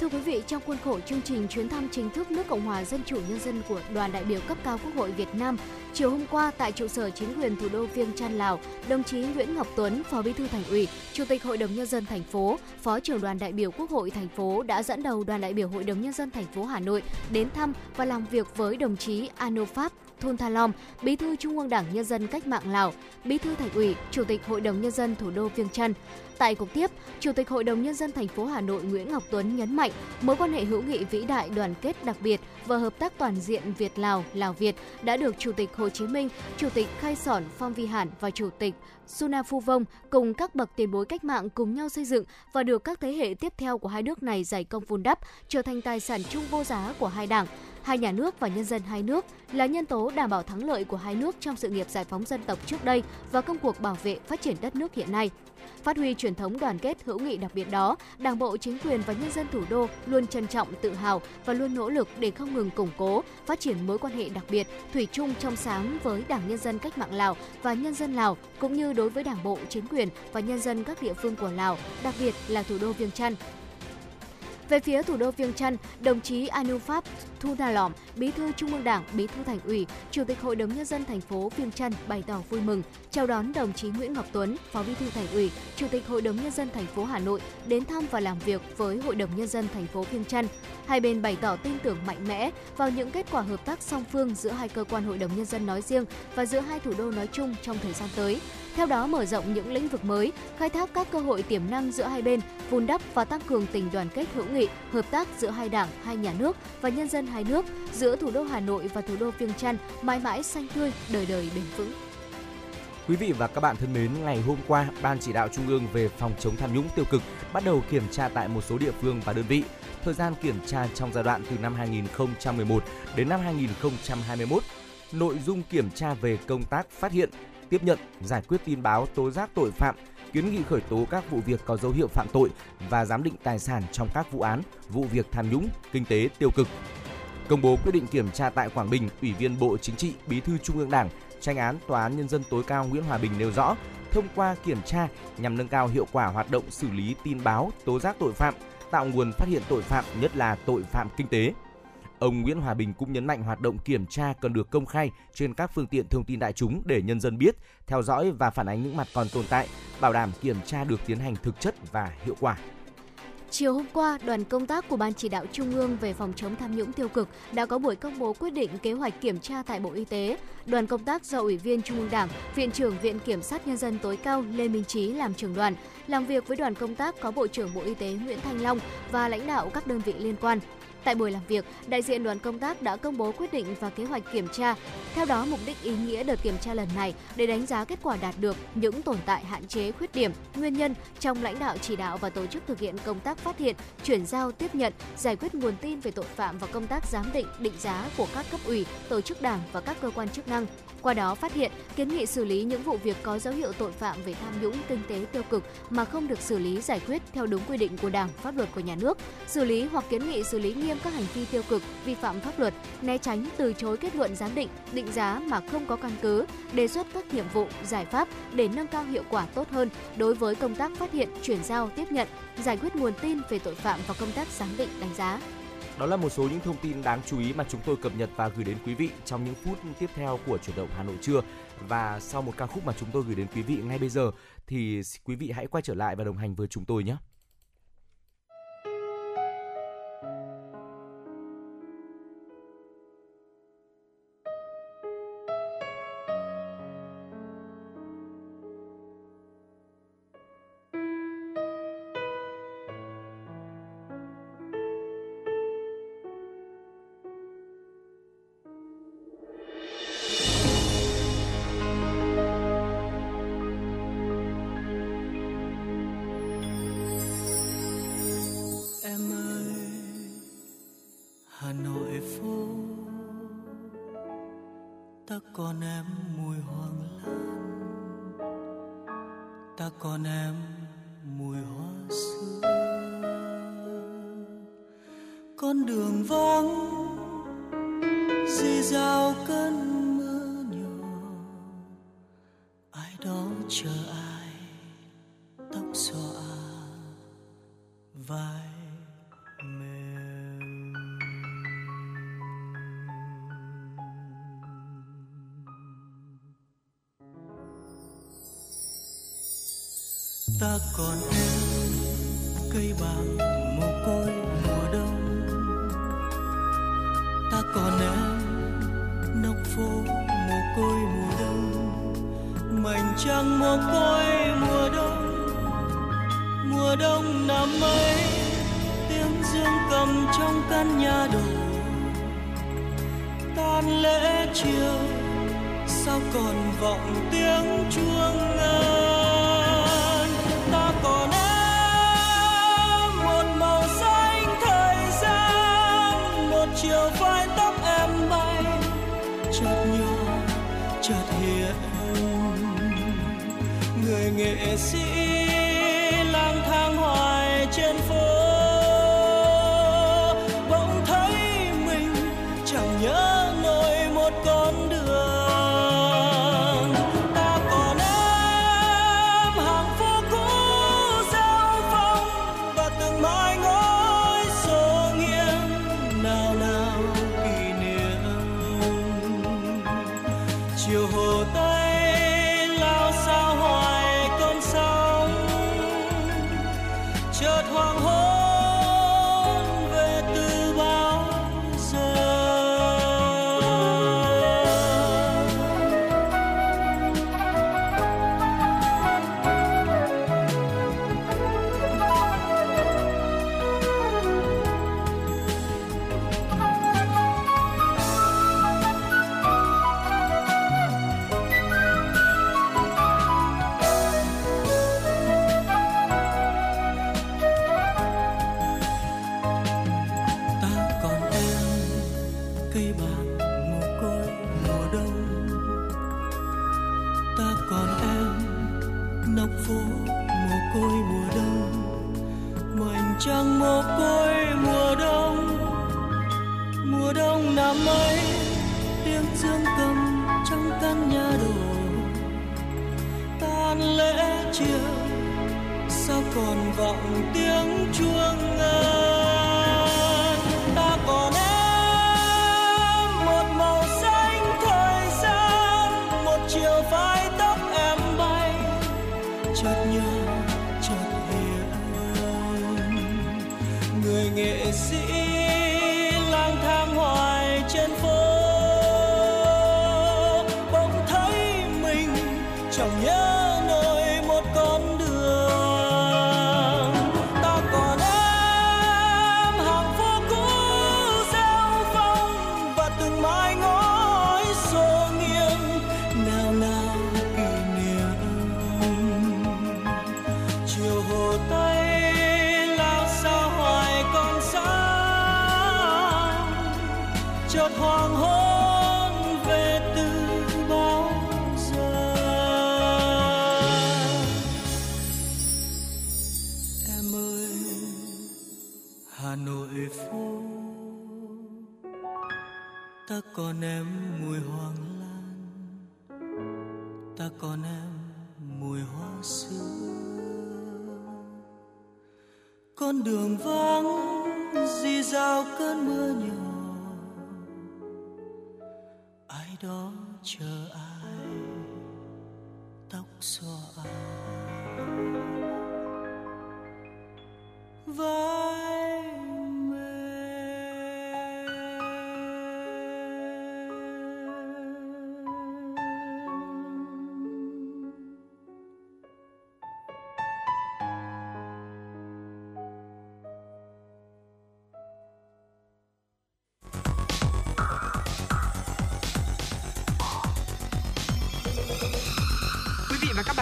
Thưa quý vị, trong khuôn khổ chương trình chuyến thăm chính thức nước Cộng hòa Dân chủ Nhân dân của đoàn đại biểu cấp cao Quốc hội Việt Nam, chiều hôm qua tại trụ sở chính quyền thủ đô Viêng Chăn, Lào, đồng chí Nguyễn Ngọc Tuấn, Phó Bí thư Thành ủy, Chủ tịch Hội đồng Nhân dân thành phố, Phó trưởng đoàn đại biểu Quốc hội thành phố đã dẫn đầu đoàn đại biểu Hội đồng Nhân dân thành phố Hà Nội đến thăm và làm việc với đồng chí Ano Pháp Thun Thalom, Bí thư Trung ương Đảng Nhân dân Cách mạng Lào, Bí thư Thành ủy, Chủ tịch Hội đồng Nhân dân thủ đô Viêng Chăn. Tại cuộc tiếp, Chủ tịch Hội đồng Nhân dân thành phố Hà Nội Nguyễn Ngọc Tuấn nhấn mạnh mối quan hệ hữu nghị vĩ đại đoàn kết đặc biệt và hợp tác toàn diện Việt-Lào, Lào-Việt đã được Chủ tịch Hội Hồ Chí Minh, Chủ tịch Khai Sỏn Phong Vi Hản và Chủ tịch Suna Phu Vong cùng các bậc tiền bối cách mạng cùng nhau xây dựng và được các thế hệ tiếp theo của hai nước này giải công vun đắp, trở thành tài sản chung vô giá của hai đảng, hai nhà nước và nhân dân hai nước là nhân tố đảm bảo thắng lợi của hai nước trong sự nghiệp giải phóng dân tộc trước đây và công cuộc bảo vệ phát triển đất nước hiện nay. Phát huy truyền thống đoàn kết hữu nghị đặc biệt đó, Đảng bộ, chính quyền và nhân dân thủ đô luôn trân trọng, tự hào và luôn nỗ lực để không ngừng củng cố, phát triển mối quan hệ đặc biệt, thủy chung trong sáng với Đảng Nhân dân Cách mạng Lào và nhân dân Lào, cũng như đối với Đảng bộ, chính quyền và nhân dân các địa phương của Lào, đặc biệt là thủ đô Viêng Chăn. Về phía thủ đô Viêng Chăn, đồng chí Anu Pháp Thu Đà Lỏm, Bí thư Trung ương Đảng, Bí thư Thành ủy, Chủ tịch Hội đồng nhân dân thành phố Viêng Chăn bày tỏ vui mừng chào đón đồng chí Nguyễn Ngọc Tuấn, Phó Bí thư Thành ủy, Chủ tịch Hội đồng nhân dân thành phố Hà Nội đến thăm và làm việc với Hội đồng nhân dân thành phố Viêng Chăn. Hai bên bày tỏ tin tưởng mạnh mẽ vào những kết quả hợp tác song phương giữa hai cơ quan Hội đồng nhân dân nói riêng và giữa hai thủ đô nói chung trong thời gian tới. Theo đó mở rộng những lĩnh vực mới, khai thác các cơ hội tiềm năng giữa hai bên, vun đắp và tăng cường tình đoàn kết hữu nghị, hợp tác giữa hai đảng, hai nhà nước và nhân dân hai nước, giữa thủ đô Hà Nội và thủ đô Viêng Chăn mãi mãi xanh tươi, đời đời bền vững. Quý vị và các bạn thân mến, ngày hôm qua, Ban chỉ đạo Trung ương về phòng chống tham nhũng tiêu cực bắt đầu kiểm tra tại một số địa phương và đơn vị. Thời gian kiểm tra trong giai đoạn từ năm 2011 đến năm 2021. Nội dung kiểm tra về công tác phát hiện, tiếp nhận, giải quyết tin báo tố giác tội phạm, kiến nghị khởi tố các vụ việc có dấu hiệu phạm tội và giám định tài sản trong các vụ án, vụ việc tham nhũng, kinh tế tiêu cực. Công bố quyết định kiểm tra tại Quảng Bình, Ủy viên Bộ Chính trị, Bí thư Trung ương Đảng, tranh án Tòa án Nhân dân tối cao Nguyễn Hòa Bình nêu rõ, thông qua kiểm tra nhằm nâng cao hiệu quả hoạt động xử lý tin báo, tố giác tội phạm, tạo nguồn phát hiện tội phạm, nhất là tội phạm kinh tế. Ông Nguyễn Hòa Bình cũng nhấn mạnh hoạt động kiểm tra cần được công khai trên các phương tiện thông tin đại chúng để nhân dân biết, theo dõi và phản ánh những mặt còn tồn tại, bảo đảm kiểm tra được tiến hành thực chất và hiệu quả. Chiều hôm qua, đoàn công tác của Ban chỉ đạo Trung ương về phòng chống tham nhũng tiêu cực đã có buổi công bố quyết định kế hoạch kiểm tra tại Bộ Y tế. Đoàn công tác do Ủy viên Trung ương Đảng, Viện trưởng Viện Kiểm sát Nhân dân tối cao Lê Minh Trí làm trưởng đoàn. Làm việc với đoàn công tác có Bộ trưởng Bộ Y tế Nguyễn Thanh Long và lãnh đạo các đơn vị liên quan. Tại buổi làm việc, đại diện đoàn công tác đã công bố quyết định và kế hoạch kiểm tra. Theo đó, mục đích ý nghĩa đợt kiểm tra lần này để đánh giá kết quả đạt được, những tồn tại hạn chế, khuyết điểm, nguyên nhân trong lãnh đạo chỉ đạo và tổ chức thực hiện công tác phát hiện, chuyển giao, tiếp nhận, giải quyết nguồn tin về tội phạm và công tác giám định, định giá của các cấp ủy, tổ chức đảng và các cơ quan chức năng. Qua đó phát hiện, kiến nghị xử lý những vụ việc có dấu hiệu tội phạm về tham nhũng kinh tế tiêu cực mà không được xử lý giải quyết theo đúng quy định của Đảng, pháp luật của nhà nước, xử lý hoặc kiến nghị xử lý nghiêm các hành vi tiêu cực, vi phạm pháp luật, né tránh từ chối kết luận giám định, định giá mà không có căn cứ, đề xuất các nhiệm vụ, giải pháp để nâng cao hiệu quả tốt hơn đối với công tác phát hiện, chuyển giao, tiếp nhận, giải quyết nguồn tin về tội phạm và công tác giám định, đánh giá. Đó là một số những thông tin đáng chú ý mà chúng tôi cập nhật và gửi đến quý vị trong những phút tiếp theo của chuyển động Hà Nội trưa. Và sau một ca khúc mà chúng tôi gửi đến quý vị ngay bây giờ thì quý vị hãy quay trở lại và đồng hành với chúng tôi nhé. Còn em mùi hoàng lan. Ta còn em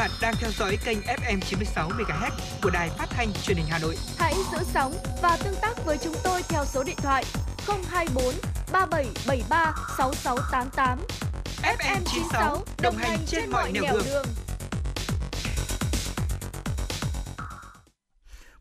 bạn đang theo dõi kênh FM 96 MHz của đài phát thanh truyền hình Hà Nội. Hãy giữ sóng và tương tác với chúng tôi theo số điện thoại 024 3773 6688. FM 96 đồng hành trên mọi nẻo đường.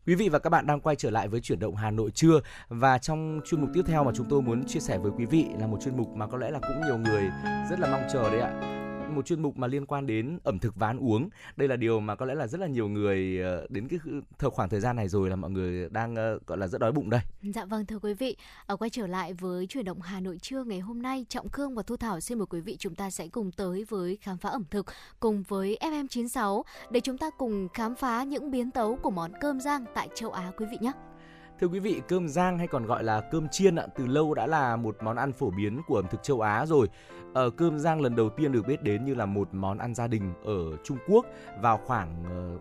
Quý vị và các bạn đang quay trở lại với chuyển động Hà Nội trưa và trong chuyên mục tiếp theo mà chúng tôi muốn chia sẻ với quý vị là một chuyên mục mà có lẽ là cũng nhiều người rất là mong chờ đấy ạ một chuyên mục mà liên quan đến ẩm thực và ăn uống. Đây là điều mà có lẽ là rất là nhiều người ờ, đến cái thời khoảng thời gian này rồi là mọi người đang ờ, gọi là rất đói bụng đây. Dạ vâng thưa quý vị, ở quay trở lại với chuyển động Hà Nội trưa ngày hôm nay, Trọng Khương và Thu Thảo xin mời quý vị chúng ta sẽ cùng tới với khám phá ẩm thực cùng với FM96 để chúng ta cùng khám phá những biến tấu của món cơm rang tại châu Á quý vị nhé. Thưa quý vị, cơm rang hay còn gọi là cơm chiên ạ, từ lâu đã là một món ăn phổ biến của ẩm thực châu Á rồi. Ở cơm rang lần đầu tiên được biết đến như là một món ăn gia đình ở Trung Quốc vào khoảng uh,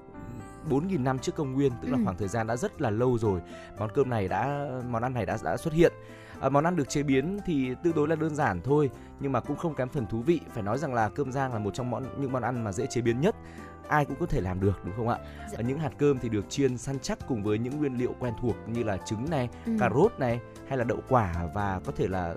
4.000 năm trước công nguyên, tức là Ừ. khoảng thời gian đã rất là lâu rồi. Món cơm này đã món ăn này đã đã xuất hiện. À, món ăn được chế biến thì tương đối là đơn giản thôi, nhưng mà cũng không kém phần thú vị. Phải nói rằng là cơm rang là một trong món những món ăn mà dễ chế biến nhất. Ai cũng có thể làm được đúng không ạ? Dạ. Những hạt cơm thì được chiên săn chắc cùng với những nguyên liệu quen thuộc như là trứng này, Ừ. cà rốt này hay là đậu quả và có thể là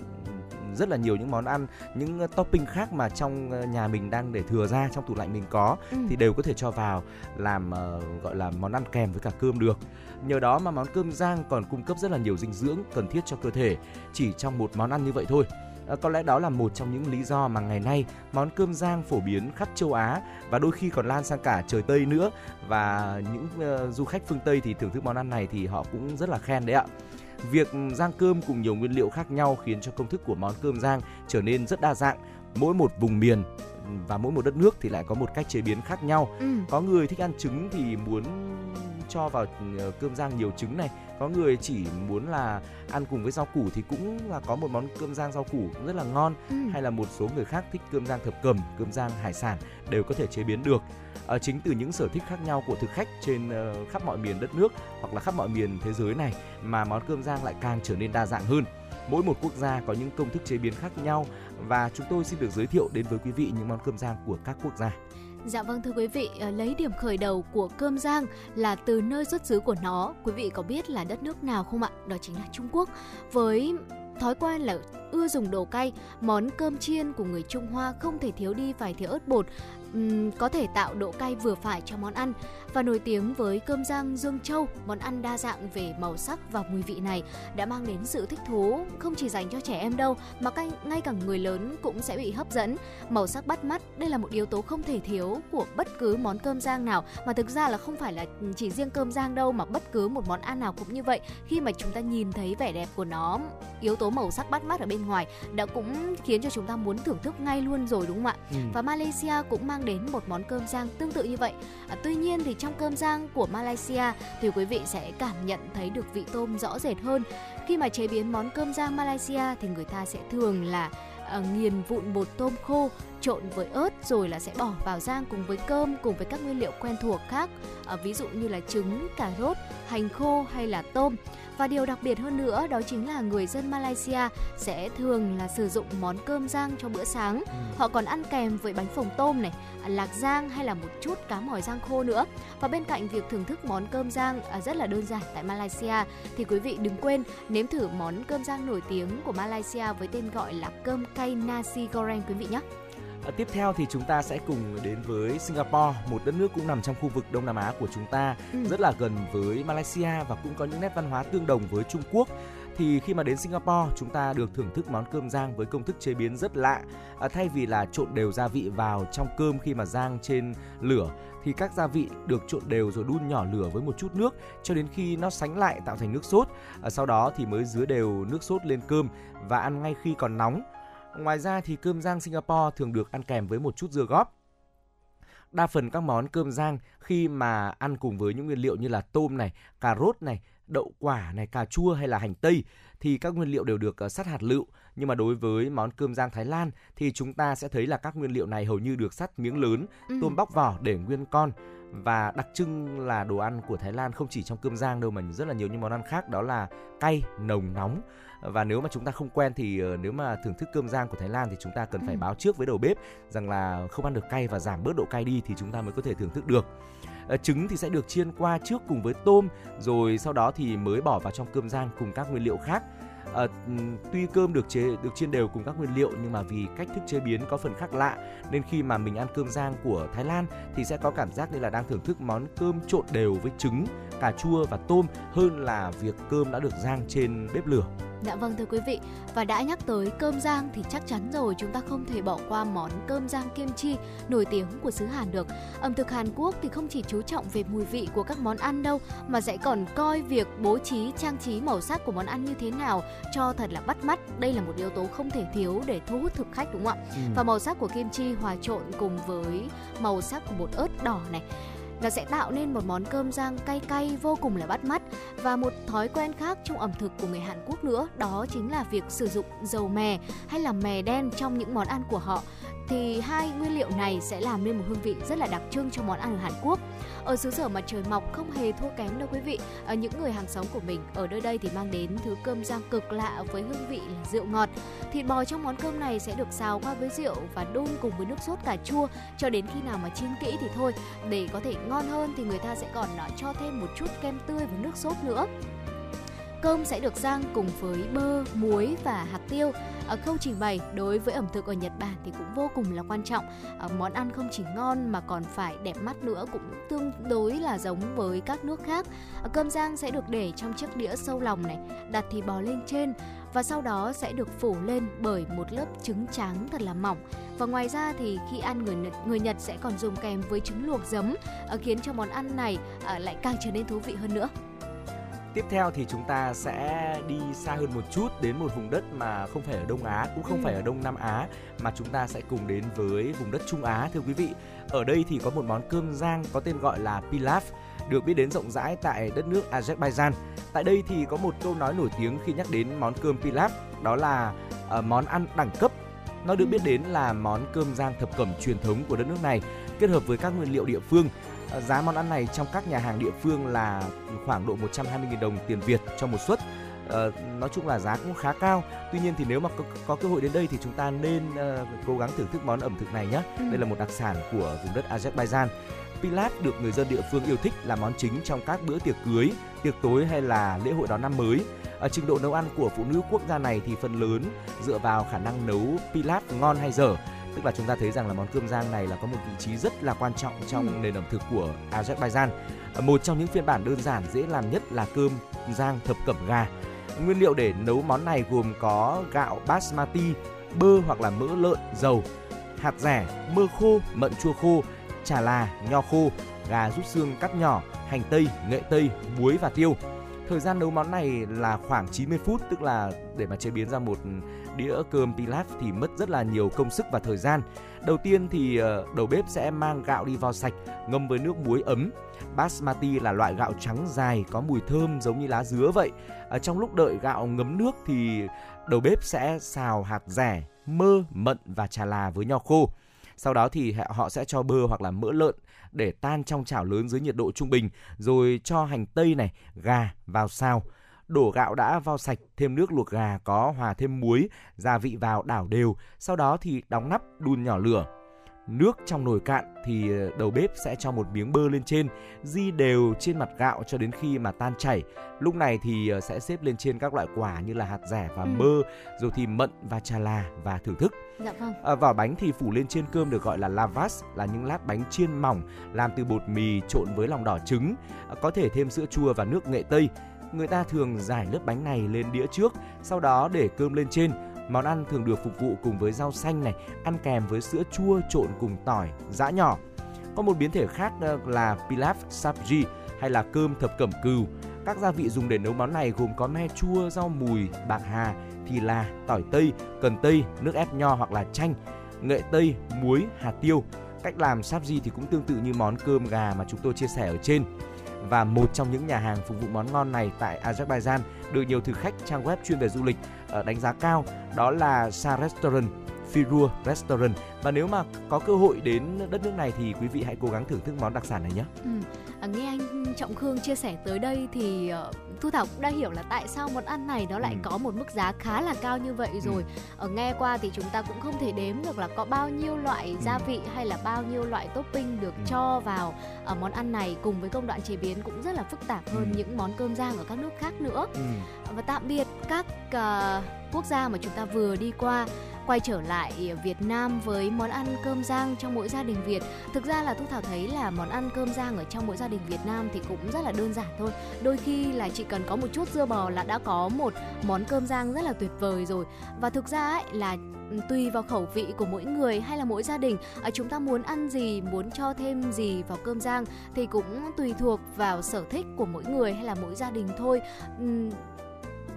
rất là nhiều những món ăn những ờ, topping khác mà trong ờ, nhà mình đang để thừa ra trong tủ lạnh mình có Ừ. thì đều có thể cho vào làm ờ, gọi là món ăn kèm với cả cơm được nhờ đó mà món cơm rang còn cung cấp rất là nhiều dinh dưỡng cần thiết cho cơ thể chỉ trong một món ăn như vậy thôi Ờ, có lẽ đó là một trong những lý do mà ngày nay món cơm rang phổ biến khắp châu Á và đôi khi còn lan sang cả trời Tây nữa và những ờ, du khách phương Tây thì thưởng thức món ăn này thì họ cũng rất là khen đấy ạ. Việc rang cơm cùng nhiều nguyên liệu khác nhau khiến cho công thức của món cơm rang trở nên rất đa dạng. Mỗi một vùng miền và mỗi một đất nước thì lại có một cách chế biến khác nhau. Ừ. Có người thích ăn trứng thì muốn cho vào ờ, cơm rang nhiều trứng này, có người chỉ muốn là ăn cùng với rau củ thì cũng là có một món cơm rang rau củ cũng rất là ngon Ừ. hay là một số người khác thích cơm rang thập cẩm, cơm rang hải sản đều có thể chế biến được. Ờ, chính từ những sở thích khác nhau của thực khách trên ờ, khắp mọi miền đất nước hoặc là khắp mọi miền thế giới này mà món cơm rang lại càng trở nên đa dạng hơn. Mỗi một quốc gia có những công thức chế biến khác nhau và chúng tôi xin được giới thiệu đến với quý vị những món cơm rang của các quốc gia. Dạ vâng thưa quý vị, ờ, lấy điểm khởi đầu của cơm rang là từ nơi xuất xứ của nó. Quý vị có biết là đất nước nào không ạ? Đó chính là Trung Quốc. Với thói quen là ưa dùng đồ cay, món cơm chiên của người Trung Hoa không thể thiếu đi vài thìa ớt bột, ừm, có thể tạo độ cay vừa phải cho món ăn và nổi tiếng với cơm rang Dương Châu, món ăn đa dạng về màu sắc và mùi vị này đã mang đến sự thích thú không chỉ dành cho trẻ em đâu mà ngay, ngay cả người lớn cũng sẽ bị hấp dẫn. Màu sắc bắt mắt, đây là một yếu tố không thể thiếu của bất cứ món cơm rang nào mà thực ra là không phải là chỉ riêng cơm rang đâu mà bất cứ một món ăn nào cũng như vậy. Khi mà chúng ta nhìn thấy vẻ đẹp của nó, yếu tố màu sắc bắt mắt ở bên ngoài đã cũng khiến cho chúng ta muốn thưởng thức ngay luôn rồi đúng không ạ? Ừ. Và Malaysia cũng mang đến một món cơm rang tương tự như vậy. À, tuy nhiên thì trong cơm rang của Malaysia thì quý vị sẽ cảm nhận thấy được vị tôm rõ rệt hơn. Khi mà chế biến món cơm rang Malaysia thì người ta sẽ thường là à, nghiền vụn bột tôm khô trộn với ớt rồi là sẽ bỏ vào rang cùng với cơm cùng với các nguyên liệu quen thuộc khác à, ví dụ như là trứng, cà rốt, hành khô hay là tôm. Và điều đặc biệt hơn nữa đó chính là người dân Malaysia sẽ thường là sử dụng món cơm rang cho bữa sáng. Họ còn ăn kèm với bánh phồng tôm này, lạc rang hay là một chút cá mòi rang khô nữa. Và bên cạnh việc thưởng thức món cơm rang à, rất là đơn giản tại Malaysia thì quý vị đừng quên nếm thử món cơm rang nổi tiếng của Malaysia với tên gọi là cơm cay nasi goreng quý vị nhé. À, tiếp theo thì chúng ta sẽ cùng đến với Singapore, một đất nước cũng nằm trong khu vực Đông Nam Á của chúng ta, Ừ. rất là gần với Malaysia và cũng có những nét văn hóa tương đồng với Trung Quốc. Thì khi mà đến Singapore, chúng ta được thưởng thức món cơm rang với công thức chế biến rất lạ. À, thay vì là trộn đều gia vị vào trong cơm khi mà rang trên lửa thì các gia vị được trộn đều rồi đun nhỏ lửa với một chút nước cho đến khi nó sánh lại tạo thành nước sốt. À, sau đó thì mới rưới đều nước sốt lên cơm và ăn ngay khi còn nóng. Ngoài ra thì cơm rang Singapore thường được ăn kèm với một chút dưa góp. Đa phần các món cơm rang khi mà ăn cùng với những nguyên liệu như là tôm này, cà rốt này, đậu quả này, cà chua hay là hành tây thì các nguyên liệu đều được ờ, sắt hạt lựu. Nhưng mà đối với món cơm rang Thái Lan thì chúng ta sẽ thấy là các nguyên liệu này hầu như được sắt miếng lớn, Ừ. tôm bóc vỏ để nguyên con và đặc trưng là đồ ăn của Thái Lan không chỉ trong cơm rang đâu mà rất là nhiều những món ăn khác đó là cay, nồng, nóng và nếu mà chúng ta không quen thì ờ, nếu mà thưởng thức cơm rang của Thái Lan thì chúng ta cần phải Ừ. báo trước với đầu bếp rằng là không ăn được cay và giảm bớt độ cay đi thì chúng ta mới có thể thưởng thức được. Ờ, trứng thì sẽ được chiên qua trước cùng với tôm rồi sau đó thì mới bỏ vào trong cơm rang cùng các nguyên liệu khác. À, tuy cơm được chế được chiên đều cùng các nguyên liệu nhưng mà vì cách thức chế biến có phần khác lạ nên khi mà mình ăn cơm rang của Thái Lan thì sẽ có cảm giác như là đang thưởng thức món cơm trộn đều với trứng, cà chua và tôm hơn là việc cơm đã được rang trên bếp lửa. Dạ vâng thưa quý vị Và đã nhắc tới cơm rang thì chắc chắn rồi chúng ta không thể bỏ qua món cơm rang kim chi nổi tiếng của xứ Hàn được Ẩm thực Hàn Quốc thì không chỉ chú trọng về mùi vị của các món ăn đâu Mà sẽ còn coi việc bố trí trang trí màu sắc của món ăn như thế nào cho thật là bắt mắt Đây là một yếu tố không thể thiếu để thu hút thực khách đúng không ạ? Ừ. Và màu sắc của kim chi hòa trộn cùng với màu sắc của bột ớt đỏ này nó sẽ tạo nên một món cơm rang cay cay, vô cùng là bắt mắt. Và một thói quen khác trong ẩm thực của người Hàn Quốc nữa, đó chính là việc sử dụng dầu mè hay là mè đen trong những món ăn của họ thì hai nguyên liệu này sẽ làm nên một hương vị rất là đặc trưng cho món ăn ở Hàn Quốc. Ở xứ sở mặt trời mọc không hề thua kém đâu quý vị. Ở những người hàng xóm của mình ở nơi đây thì mang đến thứ cơm rang cực lạ với hương vị là rượu ngọt. Thịt bò trong món cơm này sẽ được xào qua với rượu và đun cùng với nước sốt cà chua cho đến khi nào mà chín kỹ thì thôi. Để có thể ngon hơn thì người ta sẽ còn ờ, cho thêm một chút kem tươi và nước sốt nữa. Cơm sẽ được rang cùng với bơ, muối và hạt tiêu. Ở khâu trình bày đối với ẩm thực ở Nhật Bản thì cũng vô cùng là quan trọng. Ở món ăn không chỉ ngon mà còn phải đẹp mắt nữa cũng tương đối là giống với các nước khác. Ở cơm rang sẽ được để trong chiếc đĩa sâu lòng này, đặt thì bò lên trên và sau đó sẽ được phủ lên bởi một lớp trứng trắng thật là mỏng. Và ngoài ra thì khi ăn người Nhật, người Nhật sẽ còn dùng kèm với trứng luộc giấm ờ, khiến cho món ăn này ờ, lại càng trở nên thú vị hơn nữa. Tiếp theo thì chúng ta sẽ đi xa hơn một chút đến một vùng đất mà không phải ở Đông Á cũng không Ừ. phải ở Đông Nam Á mà chúng ta sẽ cùng đến với vùng đất Trung Á thưa quý vị. Ở đây thì có một món cơm rang có tên gọi là pilaf được biết đến rộng rãi tại đất nước Azerbaijan. Tại đây thì có một câu nói nổi tiếng khi nhắc đến món cơm pilaf đó là ờ, món ăn đẳng cấp. Nó được biết đến là món cơm rang thập cẩm truyền thống của đất nước này kết hợp với các nguyên liệu địa phương. Ờ, Giá món ăn này trong các nhà hàng địa phương là khoảng độ 120.000 đồng tiền Việt cho một suất. Ờ, nói chung là giá cũng khá cao. Tuy nhiên thì nếu mà có, có cơ hội đến đây thì chúng ta nên ờ, cố gắng thưởng thức món ẩm thực này nhé. Ừ. Đây là một đặc sản của vùng đất Azerbaijan. Pilat được người dân địa phương yêu thích là món chính trong các bữa tiệc cưới, tiệc tối hay là lễ hội đón năm mới. Ở trình độ nấu ăn của phụ nữ quốc gia này thì phần lớn dựa vào khả năng nấu pilat ngon hay dở. Tức là chúng ta thấy rằng là món cơm rang này là có một vị trí rất là quan trọng trong Ừ. nền ẩm thực của Azerbaijan. Ờ, Một trong những phiên bản đơn giản dễ làm nhất là cơm rang thập cẩm gà. Nguyên liệu để nấu món này gồm có gạo basmati, bơ hoặc là mỡ lợn, dầu, hạt rẻ, mơ khô, mận chua khô, chà là, nho khô, gà rút xương cắt nhỏ, hành tây, nghệ tây, muối và tiêu. Thời gian nấu món này là khoảng 90 phút, tức là để mà chế biến ra một đĩa cơm pilaf thì mất rất là nhiều công sức và thời gian. Đầu tiên thì ờ, đầu bếp sẽ mang gạo đi vào sạch, ngâm với nước muối ấm. Basmati là loại gạo trắng dài có mùi thơm giống như lá dứa vậy. Ở trong lúc đợi gạo ngấm nước thì đầu bếp sẽ xào hạt rẻ, mơ, mận và trà là với nho khô. Sau đó thì họ sẽ cho bơ hoặc là mỡ lợn để tan trong chảo lớn dưới nhiệt độ trung bình, rồi cho hành tây này, gà vào xào. Đổ gạo đã vo sạch, thêm nước luộc gà có hòa thêm muối, gia vị vào đảo đều, sau đó thì đóng nắp đun nhỏ lửa. Nước trong nồi cạn thì ờ, đầu bếp sẽ cho một miếng bơ lên trên, di đều trên mặt gạo cho đến khi mà tan chảy. Lúc này thì ờ, sẽ xếp lên trên các loại quả như là hạt rẻ và Ừ. mơ, rồi thì mận và trà là và thưởng thức. Dạ vâng. À, vỏ bánh thì phủ lên trên cơm được gọi là lavas là những lát bánh chiên mỏng làm từ bột mì trộn với lòng đỏ trứng, à, có thể thêm sữa chua và nước nghệ tây. Người ta thường giải lớp bánh này lên đĩa trước, sau đó để cơm lên trên. Món ăn thường được phục vụ cùng với rau xanh này, ăn kèm với sữa chua trộn cùng tỏi, giã nhỏ. Có một biến thể khác ờ, là pilaf sabji hay là cơm thập cẩm cừu. Các gia vị dùng để nấu món này gồm có me chua, rau mùi, bạc hà, thì là tỏi tây, cần tây, nước ép nho hoặc là chanh, nghệ tây, muối, hạt tiêu. Cách làm sabji thì cũng tương tự như món cơm gà mà chúng tôi chia sẻ ở trên. Và một trong những nhà hàng phục vụ món ngon này tại Azerbaijan được nhiều thực khách trang web chuyên về du lịch ờ, đánh giá cao đó là Sa Restaurant, Firua Restaurant. Và nếu mà có cơ hội đến đất nước này thì quý vị hãy cố gắng thưởng thức món đặc sản này nhé. Ừ. À, nghe anh Trọng Khương chia sẻ tới đây thì ờ, Thu Thảo cũng đã hiểu là tại sao món ăn này nó lại Ừ. có một mức giá khá là cao như vậy rồi. Ở nghe qua thì chúng ta cũng không thể đếm được là có bao nhiêu loại gia vị hay là bao nhiêu loại topping được Ừ. cho vào ở món ăn này cùng với công đoạn chế biến cũng rất là phức tạp hơn Ừ. những món cơm rang ở các nước khác nữa. Ừ. Và tạm biệt các ờ, quốc gia mà chúng ta vừa đi qua quay trở lại Việt Nam với món ăn cơm rang trong mỗi gia đình Việt. Thực ra là Thu Thảo thấy là món ăn cơm rang ở trong mỗi gia đình Việt Nam thì cũng rất là đơn giản thôi. Đôi khi là chỉ cần có một chút dưa bò là đã có một món cơm rang rất là tuyệt vời rồi. Và thực ra ấy là ừ, tùy vào khẩu vị của mỗi người hay là mỗi gia đình à, chúng ta muốn ăn gì, muốn cho thêm gì vào cơm rang thì cũng tùy thuộc vào sở thích của mỗi người hay là mỗi gia đình thôi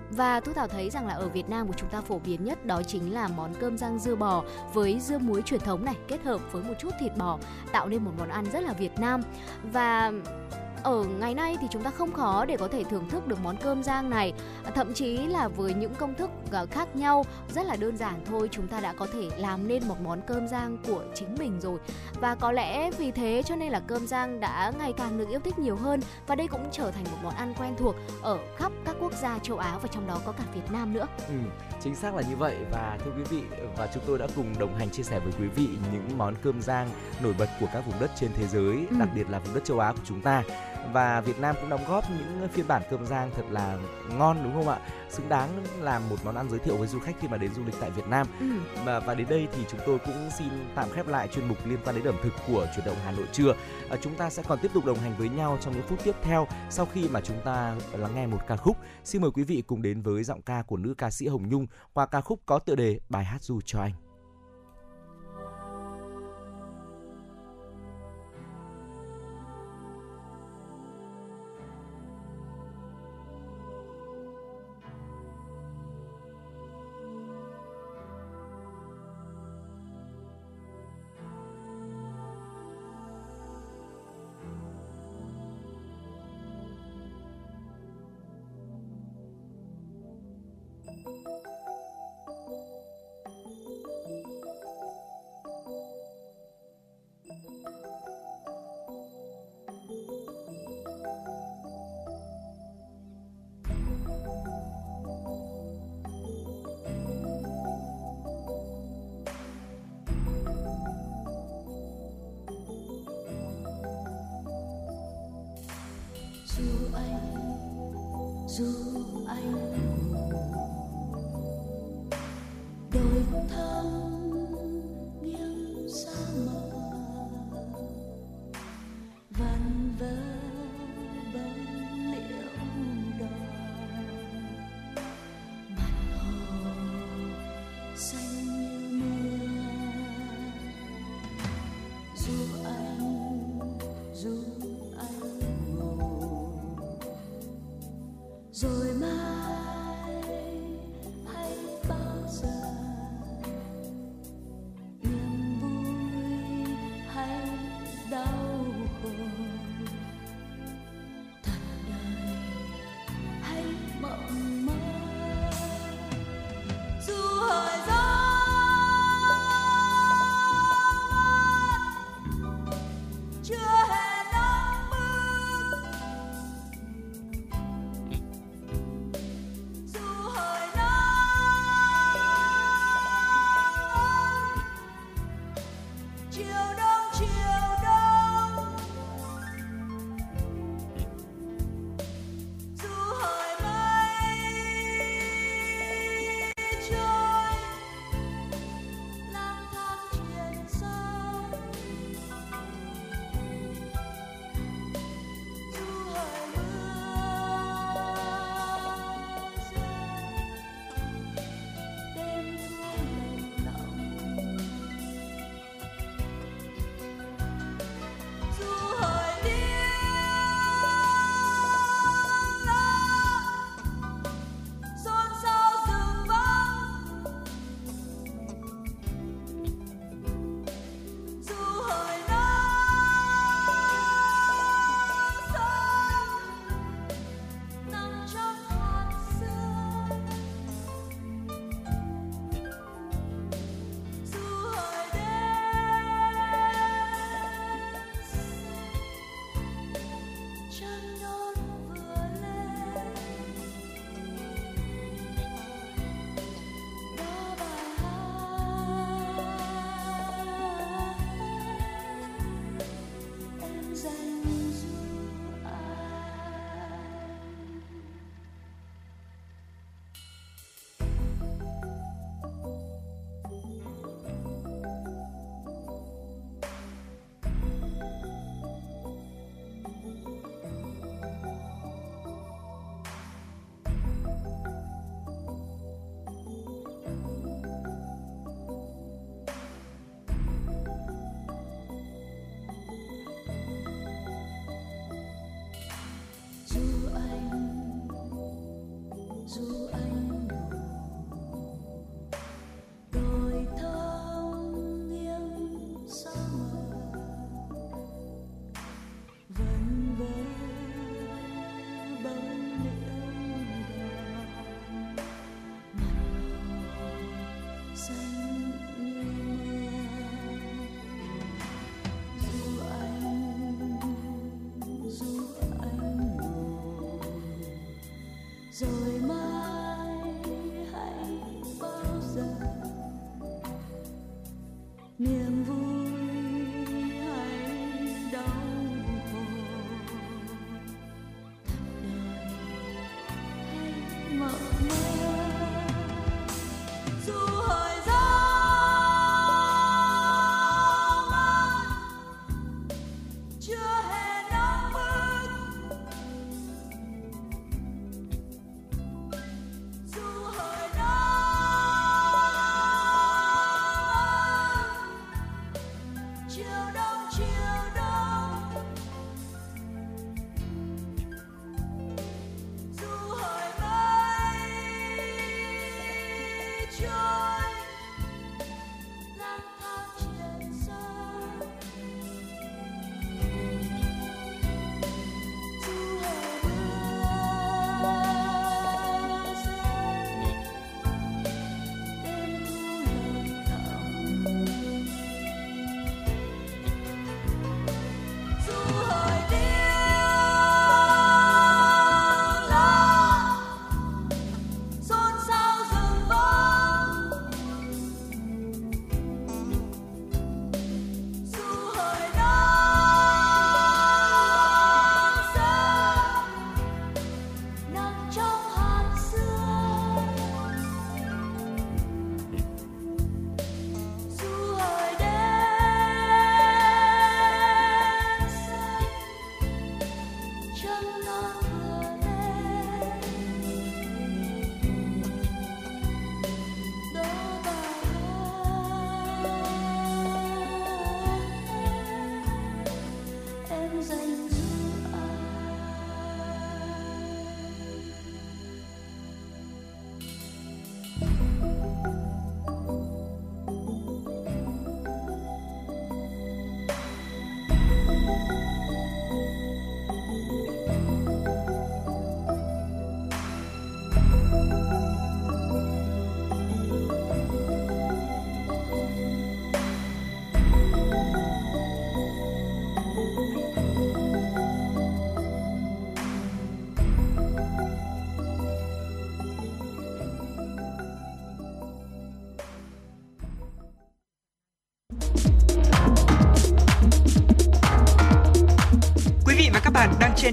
và Thu Thảo thấy rằng là ở Việt Nam của chúng ta phổ biến nhất đó chính là món cơm rang dưa bò với dưa muối truyền thống này kết hợp với một chút thịt bò, tạo nên một món ăn rất là Việt Nam. Và ở ngày nay thì chúng ta không khó để có thể thưởng thức được món cơm rang này. À, thậm chí là với những công thức à, khác nhau rất là đơn giản thôi chúng ta đã có thể làm nên một món cơm rang của chính mình rồi. Và có lẽ vì thế cho nên là cơm rang đã ngày càng được yêu thích nhiều hơn và đây cũng trở thành một món ăn quen thuộc ở khắp các quốc gia châu Á và trong đó có cả Việt Nam nữa. Ừ, chính xác là như vậy và thưa quý vị và chúng tôi đã cùng đồng hành chia sẻ với quý vị những món cơm rang nổi bật của các vùng đất trên thế giới, Ừ. đặc biệt là vùng đất châu Á của chúng ta. Và Việt Nam cũng đóng góp những phiên bản cơm rang thật là ngon đúng không ạ? Xứng đáng làm một món ăn giới thiệu với du khách khi mà đến du lịch tại Việt Nam. Ừ. Và và đến đây thì chúng tôi cũng xin tạm khép lại chuyên mục liên quan đến ẩm thực của chuyển động Hà Nội trưa. À, chúng ta sẽ còn tiếp tục đồng hành với nhau trong những phút tiếp theo sau khi mà chúng ta lắng nghe một ca khúc. Xin mời quý vị cùng đến với giọng ca của nữ ca sĩ Hồng Nhung qua ca khúc có tựa đề bài hát du cho anh. Mm-hmm.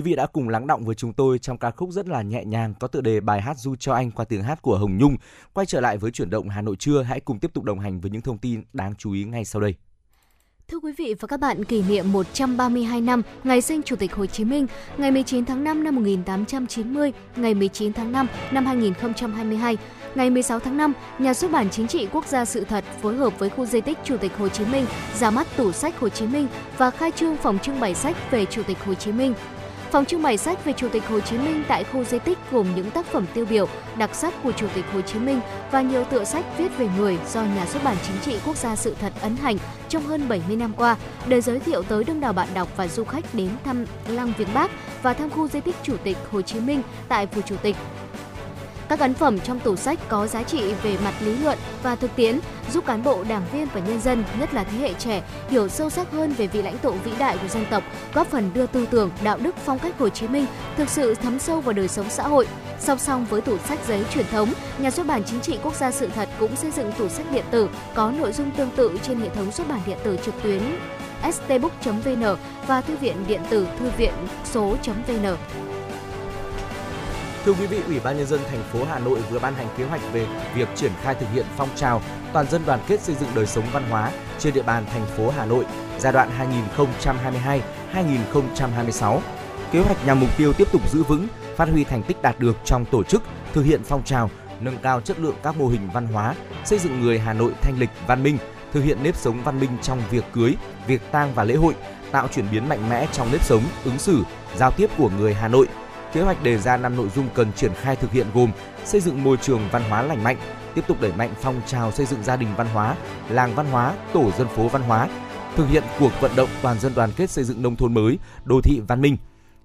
Quý vị đã cùng lắng động với chúng tôi trong ca khúc rất là nhẹ nhàng có tựa đề bài hát Du cho anh qua tiếng hát của Hồng Nhung. Quay trở lại với chuyển động Hà Nội trưa, hãy cùng tiếp tục đồng hành với những thông tin đáng chú ý ngay sau đây. Thưa quý vị và các bạn, kỷ niệm 132 năm ngày sinh Chủ tịch Hồ Chí Minh, ngày 19 tháng 5 năm 1890, ngày 19 tháng 5 năm 2022, ngày 16 tháng 5, Nhà xuất bản Chính trị Quốc gia Sự thật phối hợp với khu di tích Chủ tịch Hồ Chí Minh ra mắt tủ sách Hồ Chí Minh và khai trương phòng trưng bày sách về Chủ tịch Hồ Chí Minh. Phòng trưng bày sách về Chủ tịch Hồ Chí Minh tại khu di tích gồm những tác phẩm tiêu biểu, đặc sắc của Chủ tịch Hồ Chí Minh và nhiều tựa sách viết về người do Nhà xuất bản Chính trị Quốc gia Sự thật ấn hành trong hơn 70 năm qua, để giới thiệu tới đông đảo bạn đọc và du khách đến thăm Lăng Viếng Bắc và thăm khu di tích Chủ tịch Hồ Chí Minh tại Phủ Chủ tịch. Các ấn phẩm trong tủ sách có giá trị về mặt lý luận và thực tiễn, giúp cán bộ, đảng viên và nhân dân, nhất là thế hệ trẻ, hiểu sâu sắc hơn về vị lãnh tụ vĩ đại của dân tộc, góp phần đưa tư tưởng, đạo đức, phong cách Hồ Chí Minh thực sự thấm sâu vào đời sống xã hội. Song song với tủ sách giấy truyền thống, Nhà xuất bản Chính trị Quốc gia Sự thật cũng xây dựng tủ sách điện tử có nội dung tương tự trên hệ thống xuất bản điện tử trực tuyến stbook.vn và thư viện điện tử thư viện số.vn. Thưa quý vị, Ủy ban nhân dân thành phố Hà Nội vừa ban hành kế hoạch về việc triển khai thực hiện phong trào toàn dân đoàn kết xây dựng đời sống văn hóa trên địa bàn thành phố Hà Nội giai đoạn 2022-2026. Kế hoạch nhằm mục tiêu tiếp tục giữ vững, phát huy thành tích đạt được trong tổ chức, thực hiện phong trào, nâng cao chất lượng các mô hình văn hóa, xây dựng người Hà Nội thanh lịch, văn minh, thực hiện nếp sống văn minh trong việc cưới, việc tang và lễ hội, tạo chuyển biến mạnh mẽ trong nếp sống, ứng xử, giao tiếp của người Hà Nội. Kế hoạch đề ra 5 nội dung cần triển khai thực hiện gồm xây dựng môi trường văn hóa lành mạnh, tiếp tục đẩy mạnh phong trào xây dựng gia đình văn hóa, làng văn hóa, tổ dân phố văn hóa, thực hiện cuộc vận động toàn dân đoàn kết xây dựng nông thôn mới, đô thị văn minh,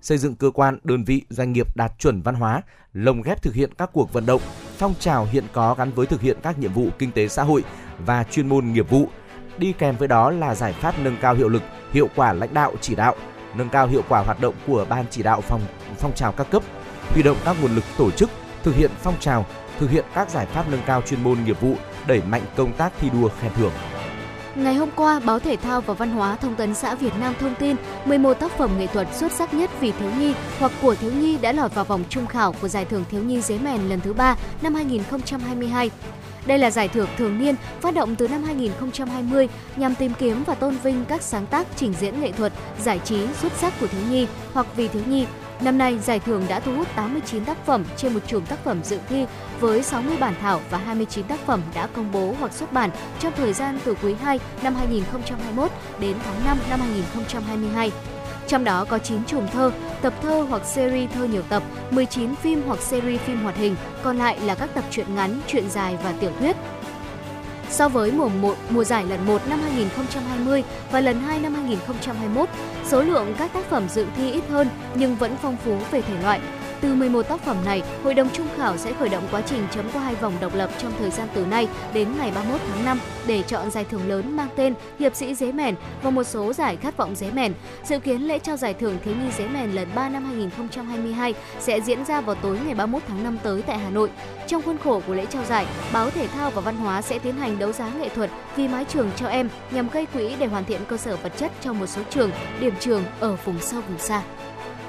xây dựng cơ quan, đơn vị, doanh nghiệp đạt chuẩn văn hóa, lồng ghép thực hiện các cuộc vận động, phong trào hiện có gắn với thực hiện các nhiệm vụ kinh tế xã hội và chuyên môn nghiệp vụ. Đi kèm với đó là giải pháp nâng cao hiệu lực, hiệu quả lãnh đạo chỉ đạo, nâng cao hiệu quả hoạt động của ban chỉ đạo phòng phong trào các cấp, huy động các nguồn lực tổ chức thực hiện phong trào, thực hiện các giải pháp nâng cao chuyên môn nghiệp vụ, đẩy mạnh công tác thi đua khen thưởng. Ngày hôm qua, Báo Thể thao và Văn hóa Thông tấn xã Việt Nam thông tin 11 tác phẩm nghệ thuật xuất sắc nhất vì thiếu nhi hoặc của thiếu nhi đã lọt vào vòng trung khảo của Giải thưởng Thiếu nhi Dế Mèn lần thứ 3 năm 2022. Đây là giải thưởng thường niên phát động từ năm 2020 nhằm tìm kiếm và tôn vinh các sáng tác trình diễn nghệ thuật, giải trí xuất sắc của thiếu nhi hoặc vì thiếu nhi. Năm nay, giải thưởng đã thu hút 89 tác phẩm trên một chùm tác phẩm dự thi với 60 bản thảo và 29 tác phẩm đã công bố hoặc xuất bản trong thời gian từ quý 2 năm 2021 đến tháng 5 năm 2022. Trong đó có 9 chùm thơ, tập thơ hoặc series thơ nhiều tập, 19 phim hoặc series phim hoạt hình, còn lại là các tập truyện ngắn, truyện dài và tiểu thuyết. So với mùa 1, mùa giải lần 1 năm 2020 và lần 2 năm 2021, số lượng các tác phẩm dự thi ít hơn nhưng vẫn phong phú về thể loại. Từ 11 tác phẩm này, Hội đồng Trung khảo sẽ khởi động quá trình chấm qua hai vòng độc lập trong thời gian từ nay đến ngày 31 tháng 5 để chọn giải thưởng lớn mang tên Hiệp sĩ Dế Mèn và một số giải khát vọng Dế Mèn. Dự kiến lễ trao giải thưởng Thiếu nhi Dế Mèn lần 3 năm 2022 sẽ diễn ra vào tối ngày 31 tháng 5 tới tại Hà Nội. Trong khuôn khổ của lễ trao giải, Báo Thể thao và Văn hóa sẽ tiến hành đấu giá nghệ thuật vì mái trường cho em nhằm gây quỹ để hoàn thiện cơ sở vật chất cho một số trường, điểm trường ở vùng sâu vùng xa.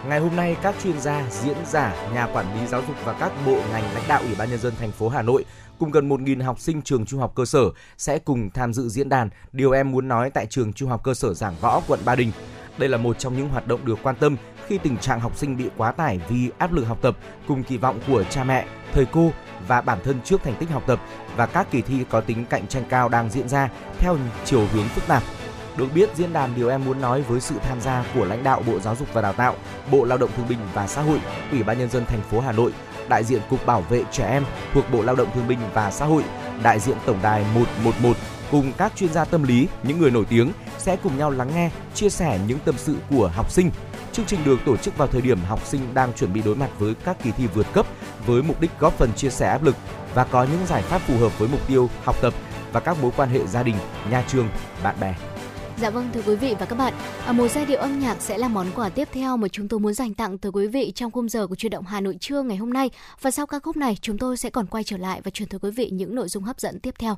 Ngày hôm nay, các chuyên gia, diễn giả, nhà quản lý giáo dục và các bộ ngành lãnh đạo Ủy ban nhân dân thành phố Hà Nội cùng gần 1.000 học sinh trường trung học cơ sở sẽ cùng tham dự diễn đàn Điều em muốn nói tại trường trung học cơ sở Giảng Võ, quận Ba Đình. Đây là một trong những hoạt động được quan tâm khi tình trạng học sinh bị quá tải vì áp lực học tập cùng kỳ vọng của cha mẹ, thầy cô và bản thân trước thành tích học tập và các kỳ thi có tính cạnh tranh cao đang diễn ra theo chiều hướng phức tạp. Được biết, diễn đàn Điều em muốn nói với sự tham gia của lãnh đạo Bộ Giáo dục và Đào tạo, Bộ Lao động Thương binh và Xã hội, Ủy ban nhân dân thành phố Hà Nội, đại diện Cục Bảo vệ trẻ em thuộc Bộ Lao động Thương binh và Xã hội, đại diện Tổng đài 111 cùng các chuyên gia tâm lý, những người nổi tiếng sẽ cùng nhau lắng nghe, chia sẻ những tâm sự của học sinh. Chương trình được tổ chức vào thời điểm học sinh đang chuẩn bị đối mặt với các kỳ thi vượt cấp với mục đích góp phần chia sẻ áp lực và có những giải pháp phù hợp với mục tiêu học tập và các mối quan hệ gia đình, nhà trường, bạn bè. Dạ vâng thưa quý vị và các bạn, à, một giai điệu âm nhạc sẽ là món quà tiếp theo mà chúng tôi muốn dành tặng tới quý vị trong khung giờ của chuyển động Hà Nội trưa ngày hôm nay. Và sau ca khúc này, chúng tôi sẽ còn quay trở lại và truyền tới quý vị những nội dung hấp dẫn tiếp theo.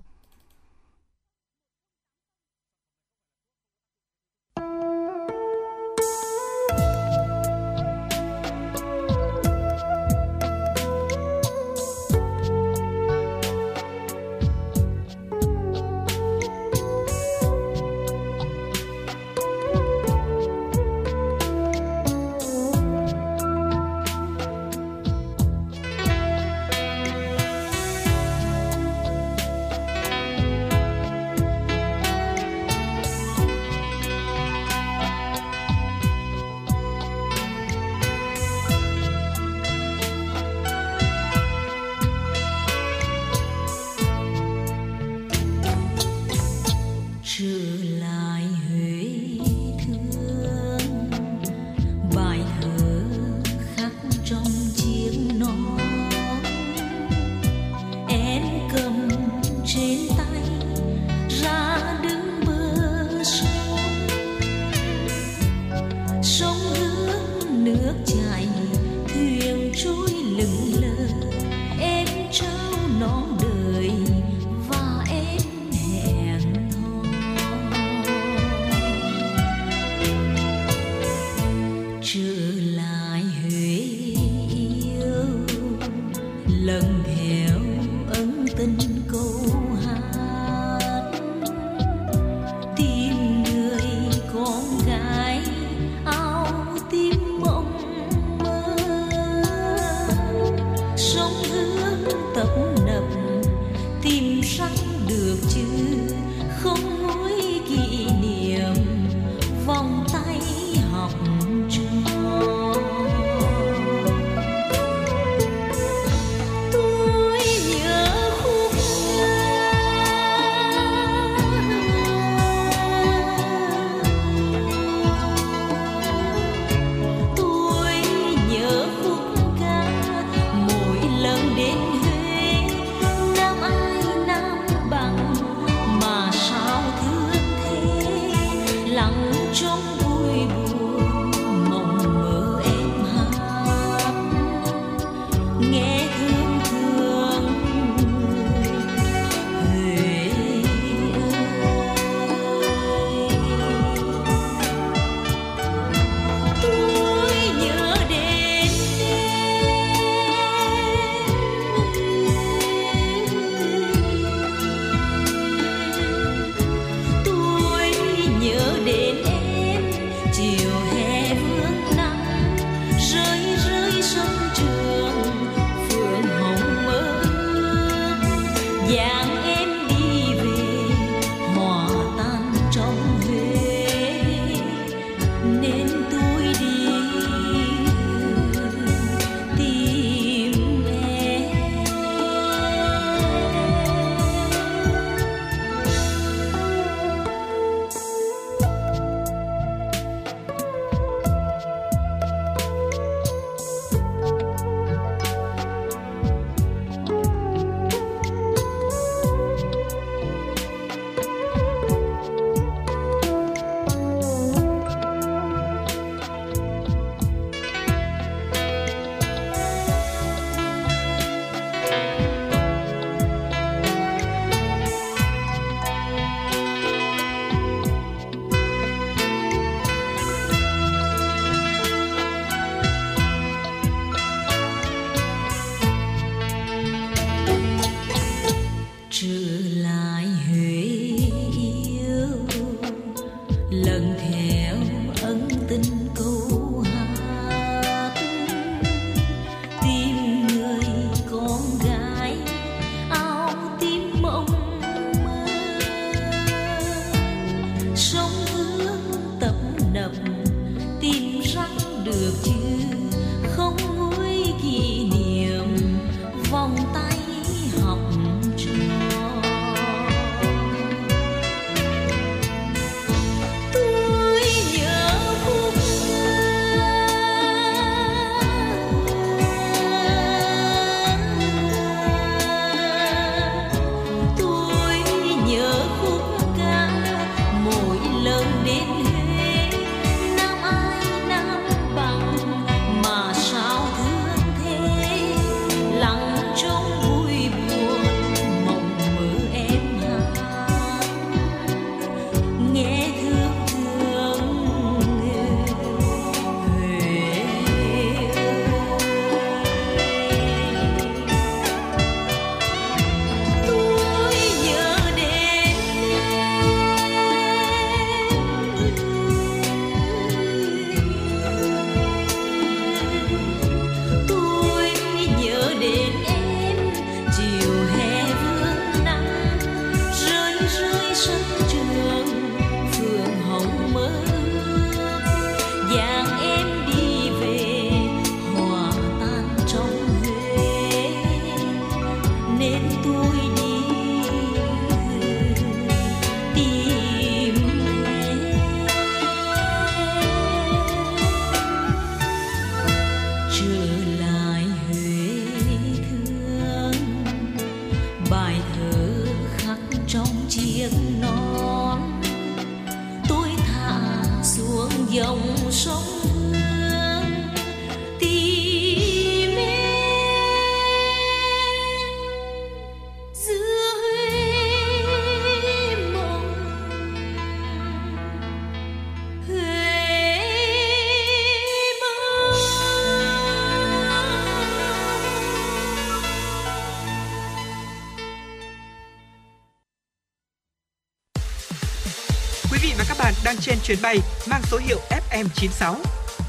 chuyến bay mang số hiệu FM96.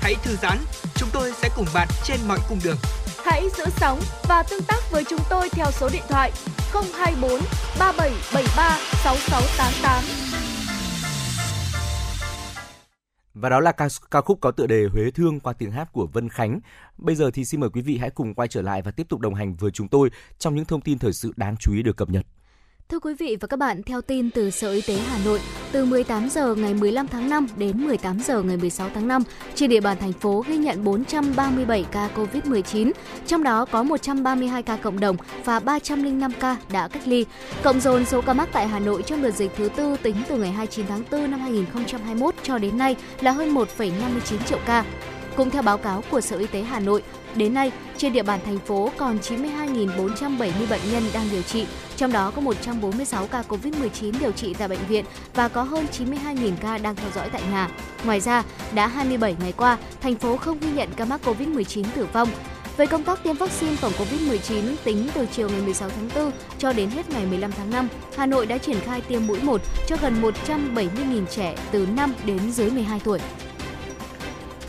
Hãy thư giãn, chúng tôi sẽ cùng bạn trên mọi cung đường. Hãy giữ sóng và tương tác với chúng tôi theo số điện thoại 024 3773 6688. Và đó là ca, ca khúc có tựa đề Huế Thương qua tiếng hát của Vân Khánh. Bây giờ thì xin mời quý vị hãy cùng quay trở lại và tiếp tục đồng hành với chúng tôi trong những thông tin thời sự đáng chú ý được cập nhật. Thưa quý vị và các bạn, theo tin từ Sở Y tế Hà Nội, từ 18 giờ ngày 15 tháng 5 đến 18 giờ ngày 16 tháng 5, trên địa bàn thành phố ghi nhận 437 ca COVID-19, trong đó có 132 ca cộng đồng và 305 ca đã cách ly. Cộng dồn số ca mắc tại Hà Nội trong đợt dịch thứ tư tính từ ngày 29 tháng 4 năm 2021 cho đến nay là hơn 1,59 triệu ca. Cũng theo báo cáo của Sở Y tế Hà Nội, đến nay trên địa bàn thành phố còn 92.470 bệnh nhân đang điều trị, trong đó có 146 ca COVID-19 điều trị tại bệnh viện và có hơn 92.000 ca đang theo dõi tại nhà. Ngoài ra, đã 27 ngày qua, thành phố không ghi nhận ca mắc COVID-19 tử vong. Về công tác tiêm vaccine phòng COVID-19 tính từ chiều ngày 16 tháng 4 cho đến hết ngày 15 tháng 5, Hà Nội đã triển khai tiêm mũi 1 cho gần 170.000 trẻ từ 5 đến dưới 12 tuổi.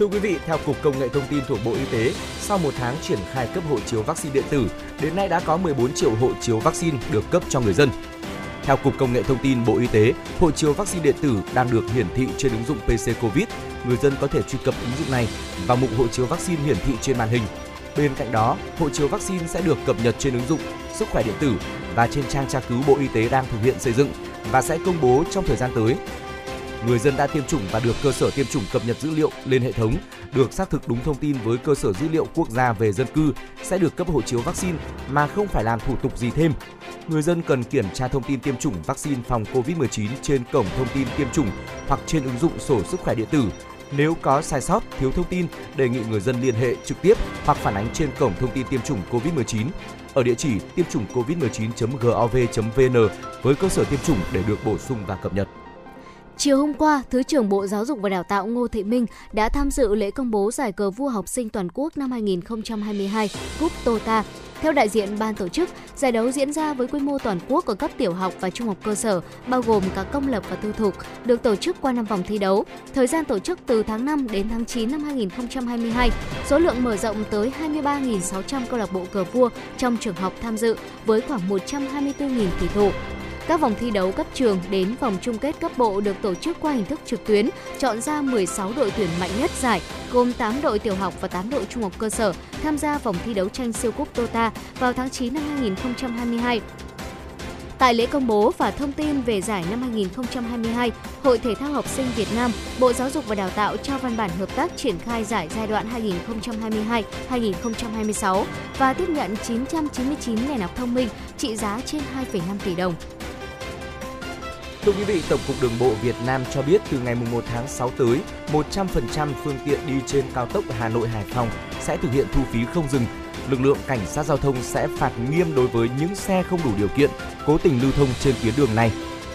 Thưa quý vị, theo Cục Công nghệ Thông tin thuộc Bộ Y tế, sau một tháng triển khai cấp hộ chiếu vaccine điện tử, đến nay đã có 14 triệu hộ chiếu vaccine được cấp cho người dân. Theo Cục Công nghệ Thông tin Bộ Y tế, hộ chiếu vaccine điện tử đang được hiển thị trên ứng dụng PC Covid. Người dân có thể truy cập ứng dụng này vào mục hộ chiếu vaccine hiển thị trên màn hình. Bên cạnh đó, hộ chiếu vaccine sẽ được cập nhật trên ứng dụng Sức khỏe điện tử và trên trang tra cứu Bộ Y tế đang thực hiện xây dựng và sẽ công bố trong thời gian tới người dân đã tiêm chủng và được cơ sở tiêm chủng cập nhật dữ liệu lên hệ thống, được xác thực đúng thông tin với cơ sở dữ liệu quốc gia về dân cư sẽ được cấp hộ chiếu vaccine mà không phải làm thủ tục gì thêm. Người dân cần kiểm tra thông tin tiêm chủng vaccine phòng COVID-19 trên cổng thông tin tiêm chủng hoặc trên ứng dụng sổ sức khỏe điện tử. Nếu có sai sót, thiếu thông tin, đề nghị người dân liên hệ trực tiếp hoặc phản ánh trên cổng thông tin tiêm chủng COVID-19 ở địa chỉ tiêm chủng covid19.gov.vn với cơ sở tiêm chủng để được bổ sung và cập nhật. Chiều hôm qua, Thứ trưởng Bộ Giáo dục và Đào tạo Ngô Thị Minh đã tham dự lễ công bố giải cờ vua học sinh toàn quốc năm 2022 Cúp Tota. Theo đại diện ban tổ chức, giải đấu diễn ra với quy mô toàn quốc ở cấp tiểu học và trung học cơ sở, bao gồm cả công lập và tư thục, được tổ chức qua 5 vòng thi đấu. Thời gian tổ chức từ tháng 5 đến tháng 9 năm 2022, số lượng mở rộng tới 23.600 câu lạc bộ cờ vua trong trường học tham dự với khoảng 124.000 kỳ thủ. Các vòng thi đấu cấp trường đến vòng chung kết cấp bộ được tổ chức qua hình thức trực tuyến, chọn ra 16 đội tuyển mạnh nhất giải, gồm 8 đội tiểu học và 8 đội trung học cơ sở tham gia vòng thi đấu tranh siêu cúp Tota vào tháng 9 năm 2022. Tại lễ công bố và thông tin về giải năm 2022, Hội Thể thao Học sinh Việt Nam, Bộ Giáo dục và Đào tạo trao văn bản hợp tác triển khai giải giai đoạn 2022-2026 và tiếp nhận 999 nền học thông minh trị giá trên 2,5 tỷ đồng. Thưa quý vị, Tổng cục Đường bộ Việt Nam cho biết từ ngày 1 tháng 6 tới, 100% phương tiện đi trên cao tốc Hà Nội Hải Phòng sẽ thực hiện thu phí không dừng. Lực lượng cảnh sát giao thông sẽ phạt nghiêm đối với những xe không đủ điều kiện cố tình lưu thông trên tuyến đường này.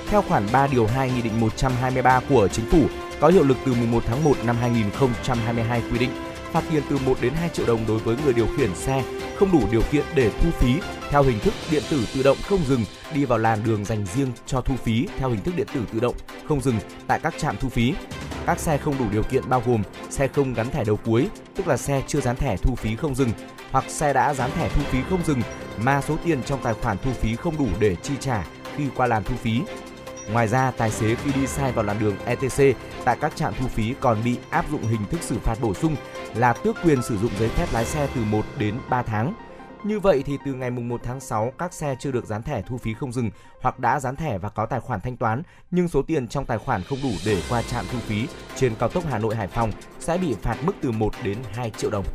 Theo khoản 3 điều 2 Nghị định 123 của Chính phủ có hiệu lực từ 1 tháng 1 năm 2022 quy định phạt tiền từ 1 đến 2 triệu đồng đối với người điều khiển xe không đủ điều kiện để thu phí theo hình thức điện tử tự động không dừng đi vào làn đường dành riêng cho thu phí theo hình thức điện tử tự động không dừng tại các trạm thu phí. Các xe không đủ điều kiện bao gồm xe không gắn thẻ đầu cuối, tức là xe chưa dán thẻ thu phí không dừng, hoặc xe đã dán thẻ thu phí không dừng mà số tiền trong tài khoản thu phí không đủ để chi trả khi qua làn thu phí. Ngoài ra, tài xế khi đi sai vào làn đường ETC tại các trạm thu phí còn bị áp dụng hình thức xử phạt bổ sung là tước quyền sử dụng giấy phép lái xe từ 1 đến 3 tháng. Như vậy thì từ ngày 1 tháng 6, các xe chưa được dán thẻ thu phí không dừng hoặc đã dán thẻ và có tài khoản thanh toán nhưng số tiền trong tài khoản không đủ để qua trạm thu phí trên cao tốc Hà Nội Hải Phòng sẽ bị phạt mức từ 1 đến 2 triệu đồng.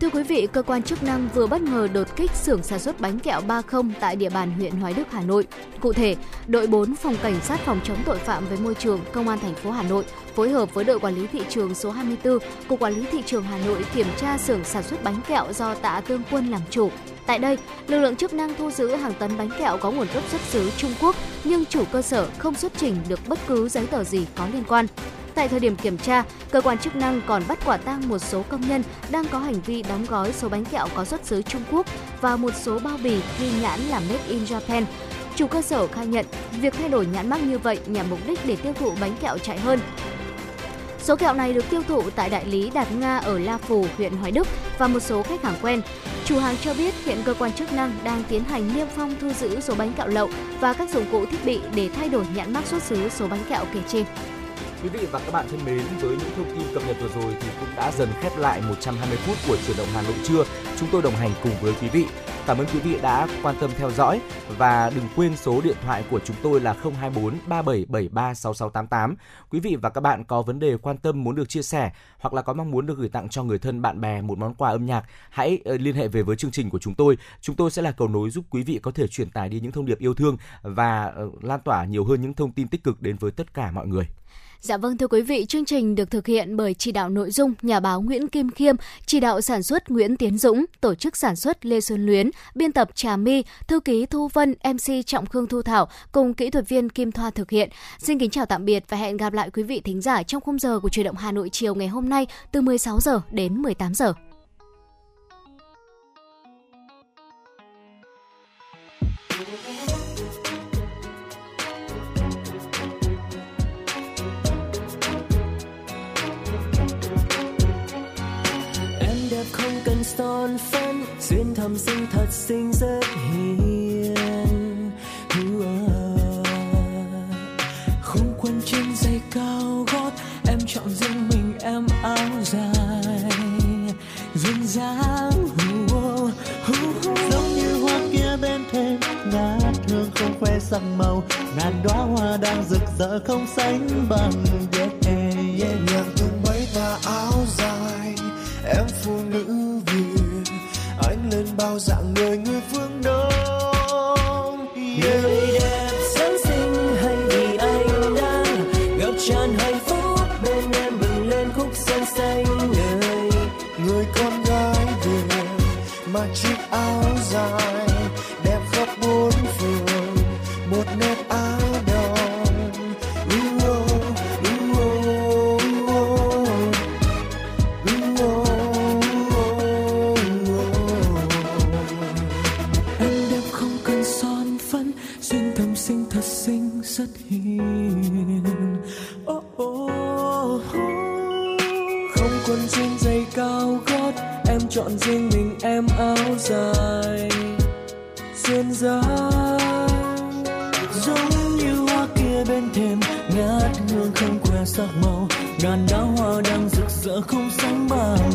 Thưa quý vị, cơ quan chức năng vừa bất ngờ đột kích xưởng sản xuất bánh kẹo 30 tại địa bàn huyện Hoài Đức, Hà Nội. Cụ thể, đội 4 phòng cảnh sát phòng chống tội phạm với môi trường công an thành phố Hà Nội phối hợp với đội quản lý thị trường số 24, cục quản lý thị trường Hà Nội kiểm tra xưởng sản xuất bánh kẹo do Tạ Tương Quân làm chủ. Tại đây, lực lượng chức năng thu giữ hàng tấn bánh kẹo có nguồn gốc xuất xứ Trung Quốc nhưng chủ cơ sở không xuất trình được bất cứ giấy tờ gì có liên quan. Tại thời điểm kiểm tra, cơ quan chức năng còn bắt quả tang một số công nhân đang có hành vi đóng gói số bánh kẹo có xuất xứ Trung Quốc và một số bao bì ghi nhãn là Made in Japan. Chủ cơ sở khai nhận việc thay đổi nhãn mác như vậy nhằm mục đích để tiêu thụ bánh kẹo chạy hơn. Số kẹo này được tiêu thụ tại đại lý Đạt Nga ở La Phù, huyện Hoài Đức và một số khách hàng quen. Chủ hàng cho biết hiện cơ quan chức năng đang tiến hành niêm phong thu giữ số bánh kẹo lậu và các dụng cụ thiết bị để thay đổi nhãn mác xuất xứ số bánh kẹo kể trên. Quý vị và các bạn thân mến, với những thông tin cập nhật vừa rồi thì cũng đã dần khép lại 120 phút của chuyển động Hà Nội trưa. Chúng tôi đồng hành cùng với quý vị. Cảm ơn quý vị đã quan tâm theo dõi và đừng quên số điện thoại của chúng tôi là 024 3773 6688. Quý vị và các bạn có vấn đề quan tâm muốn được chia sẻ hoặc là có mong muốn được gửi tặng cho người thân bạn bè một món quà âm nhạc, hãy ờ, liên hệ về với chương trình của chúng tôi. Chúng tôi sẽ là cầu nối giúp quý vị có thể truyền tải đi những thông điệp yêu thương và ờ, lan tỏa nhiều hơn những thông tin tích cực đến với tất cả mọi người. Dạ vâng thưa quý vị, chương trình được thực hiện bởi chỉ đạo nội dung nhà báo Nguyễn Kim Khiêm, chỉ đạo sản xuất Nguyễn Tiến Dũng, tổ chức sản xuất Lê Xuân Luyến, biên tập Trà My, thư ký Thu Vân, MC Trọng Khương Thu Thảo cùng kỹ thuật viên Kim Thoa thực hiện. Xin kính chào tạm biệt và hẹn gặp lại quý vị thính giả trong khung giờ của truyền động Hà Nội chiều ngày hôm nay từ 16 giờ đến 18 giờ. Son phấn xuyên thầm xinh thật xinh rất hiền. Không quên trên giày cao gót em chọn riêng mình em áo dài. Duyên dáng giống như hoa kia bên thềm ngát hương không khoe sắc màu. Ngàn đóa hoa đang rực rỡ không sánh bằng yeah, yeah. nhẹ nhàng tung mấy tà áo dài em phụ nữ bao dạng người người phương đông. Ngàn đóa hoa đang rực rỡ không sánh bằng.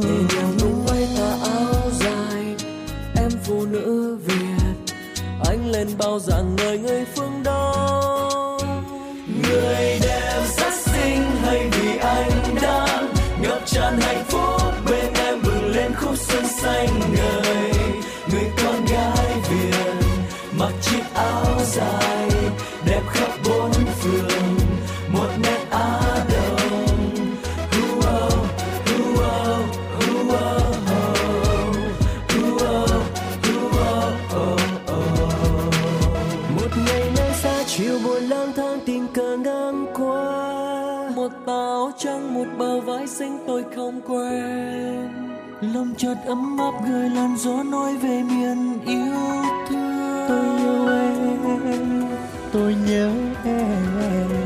Nhẹ nhàng tung bay tà áo dài, em phụ nữ việt. Anh lên bao dạng người người phương đông bờ tôi không quen lòng chợt ấm áp gửi làn gió nói về miền yêu thương. Tôi yêu em, tôi nhớ em.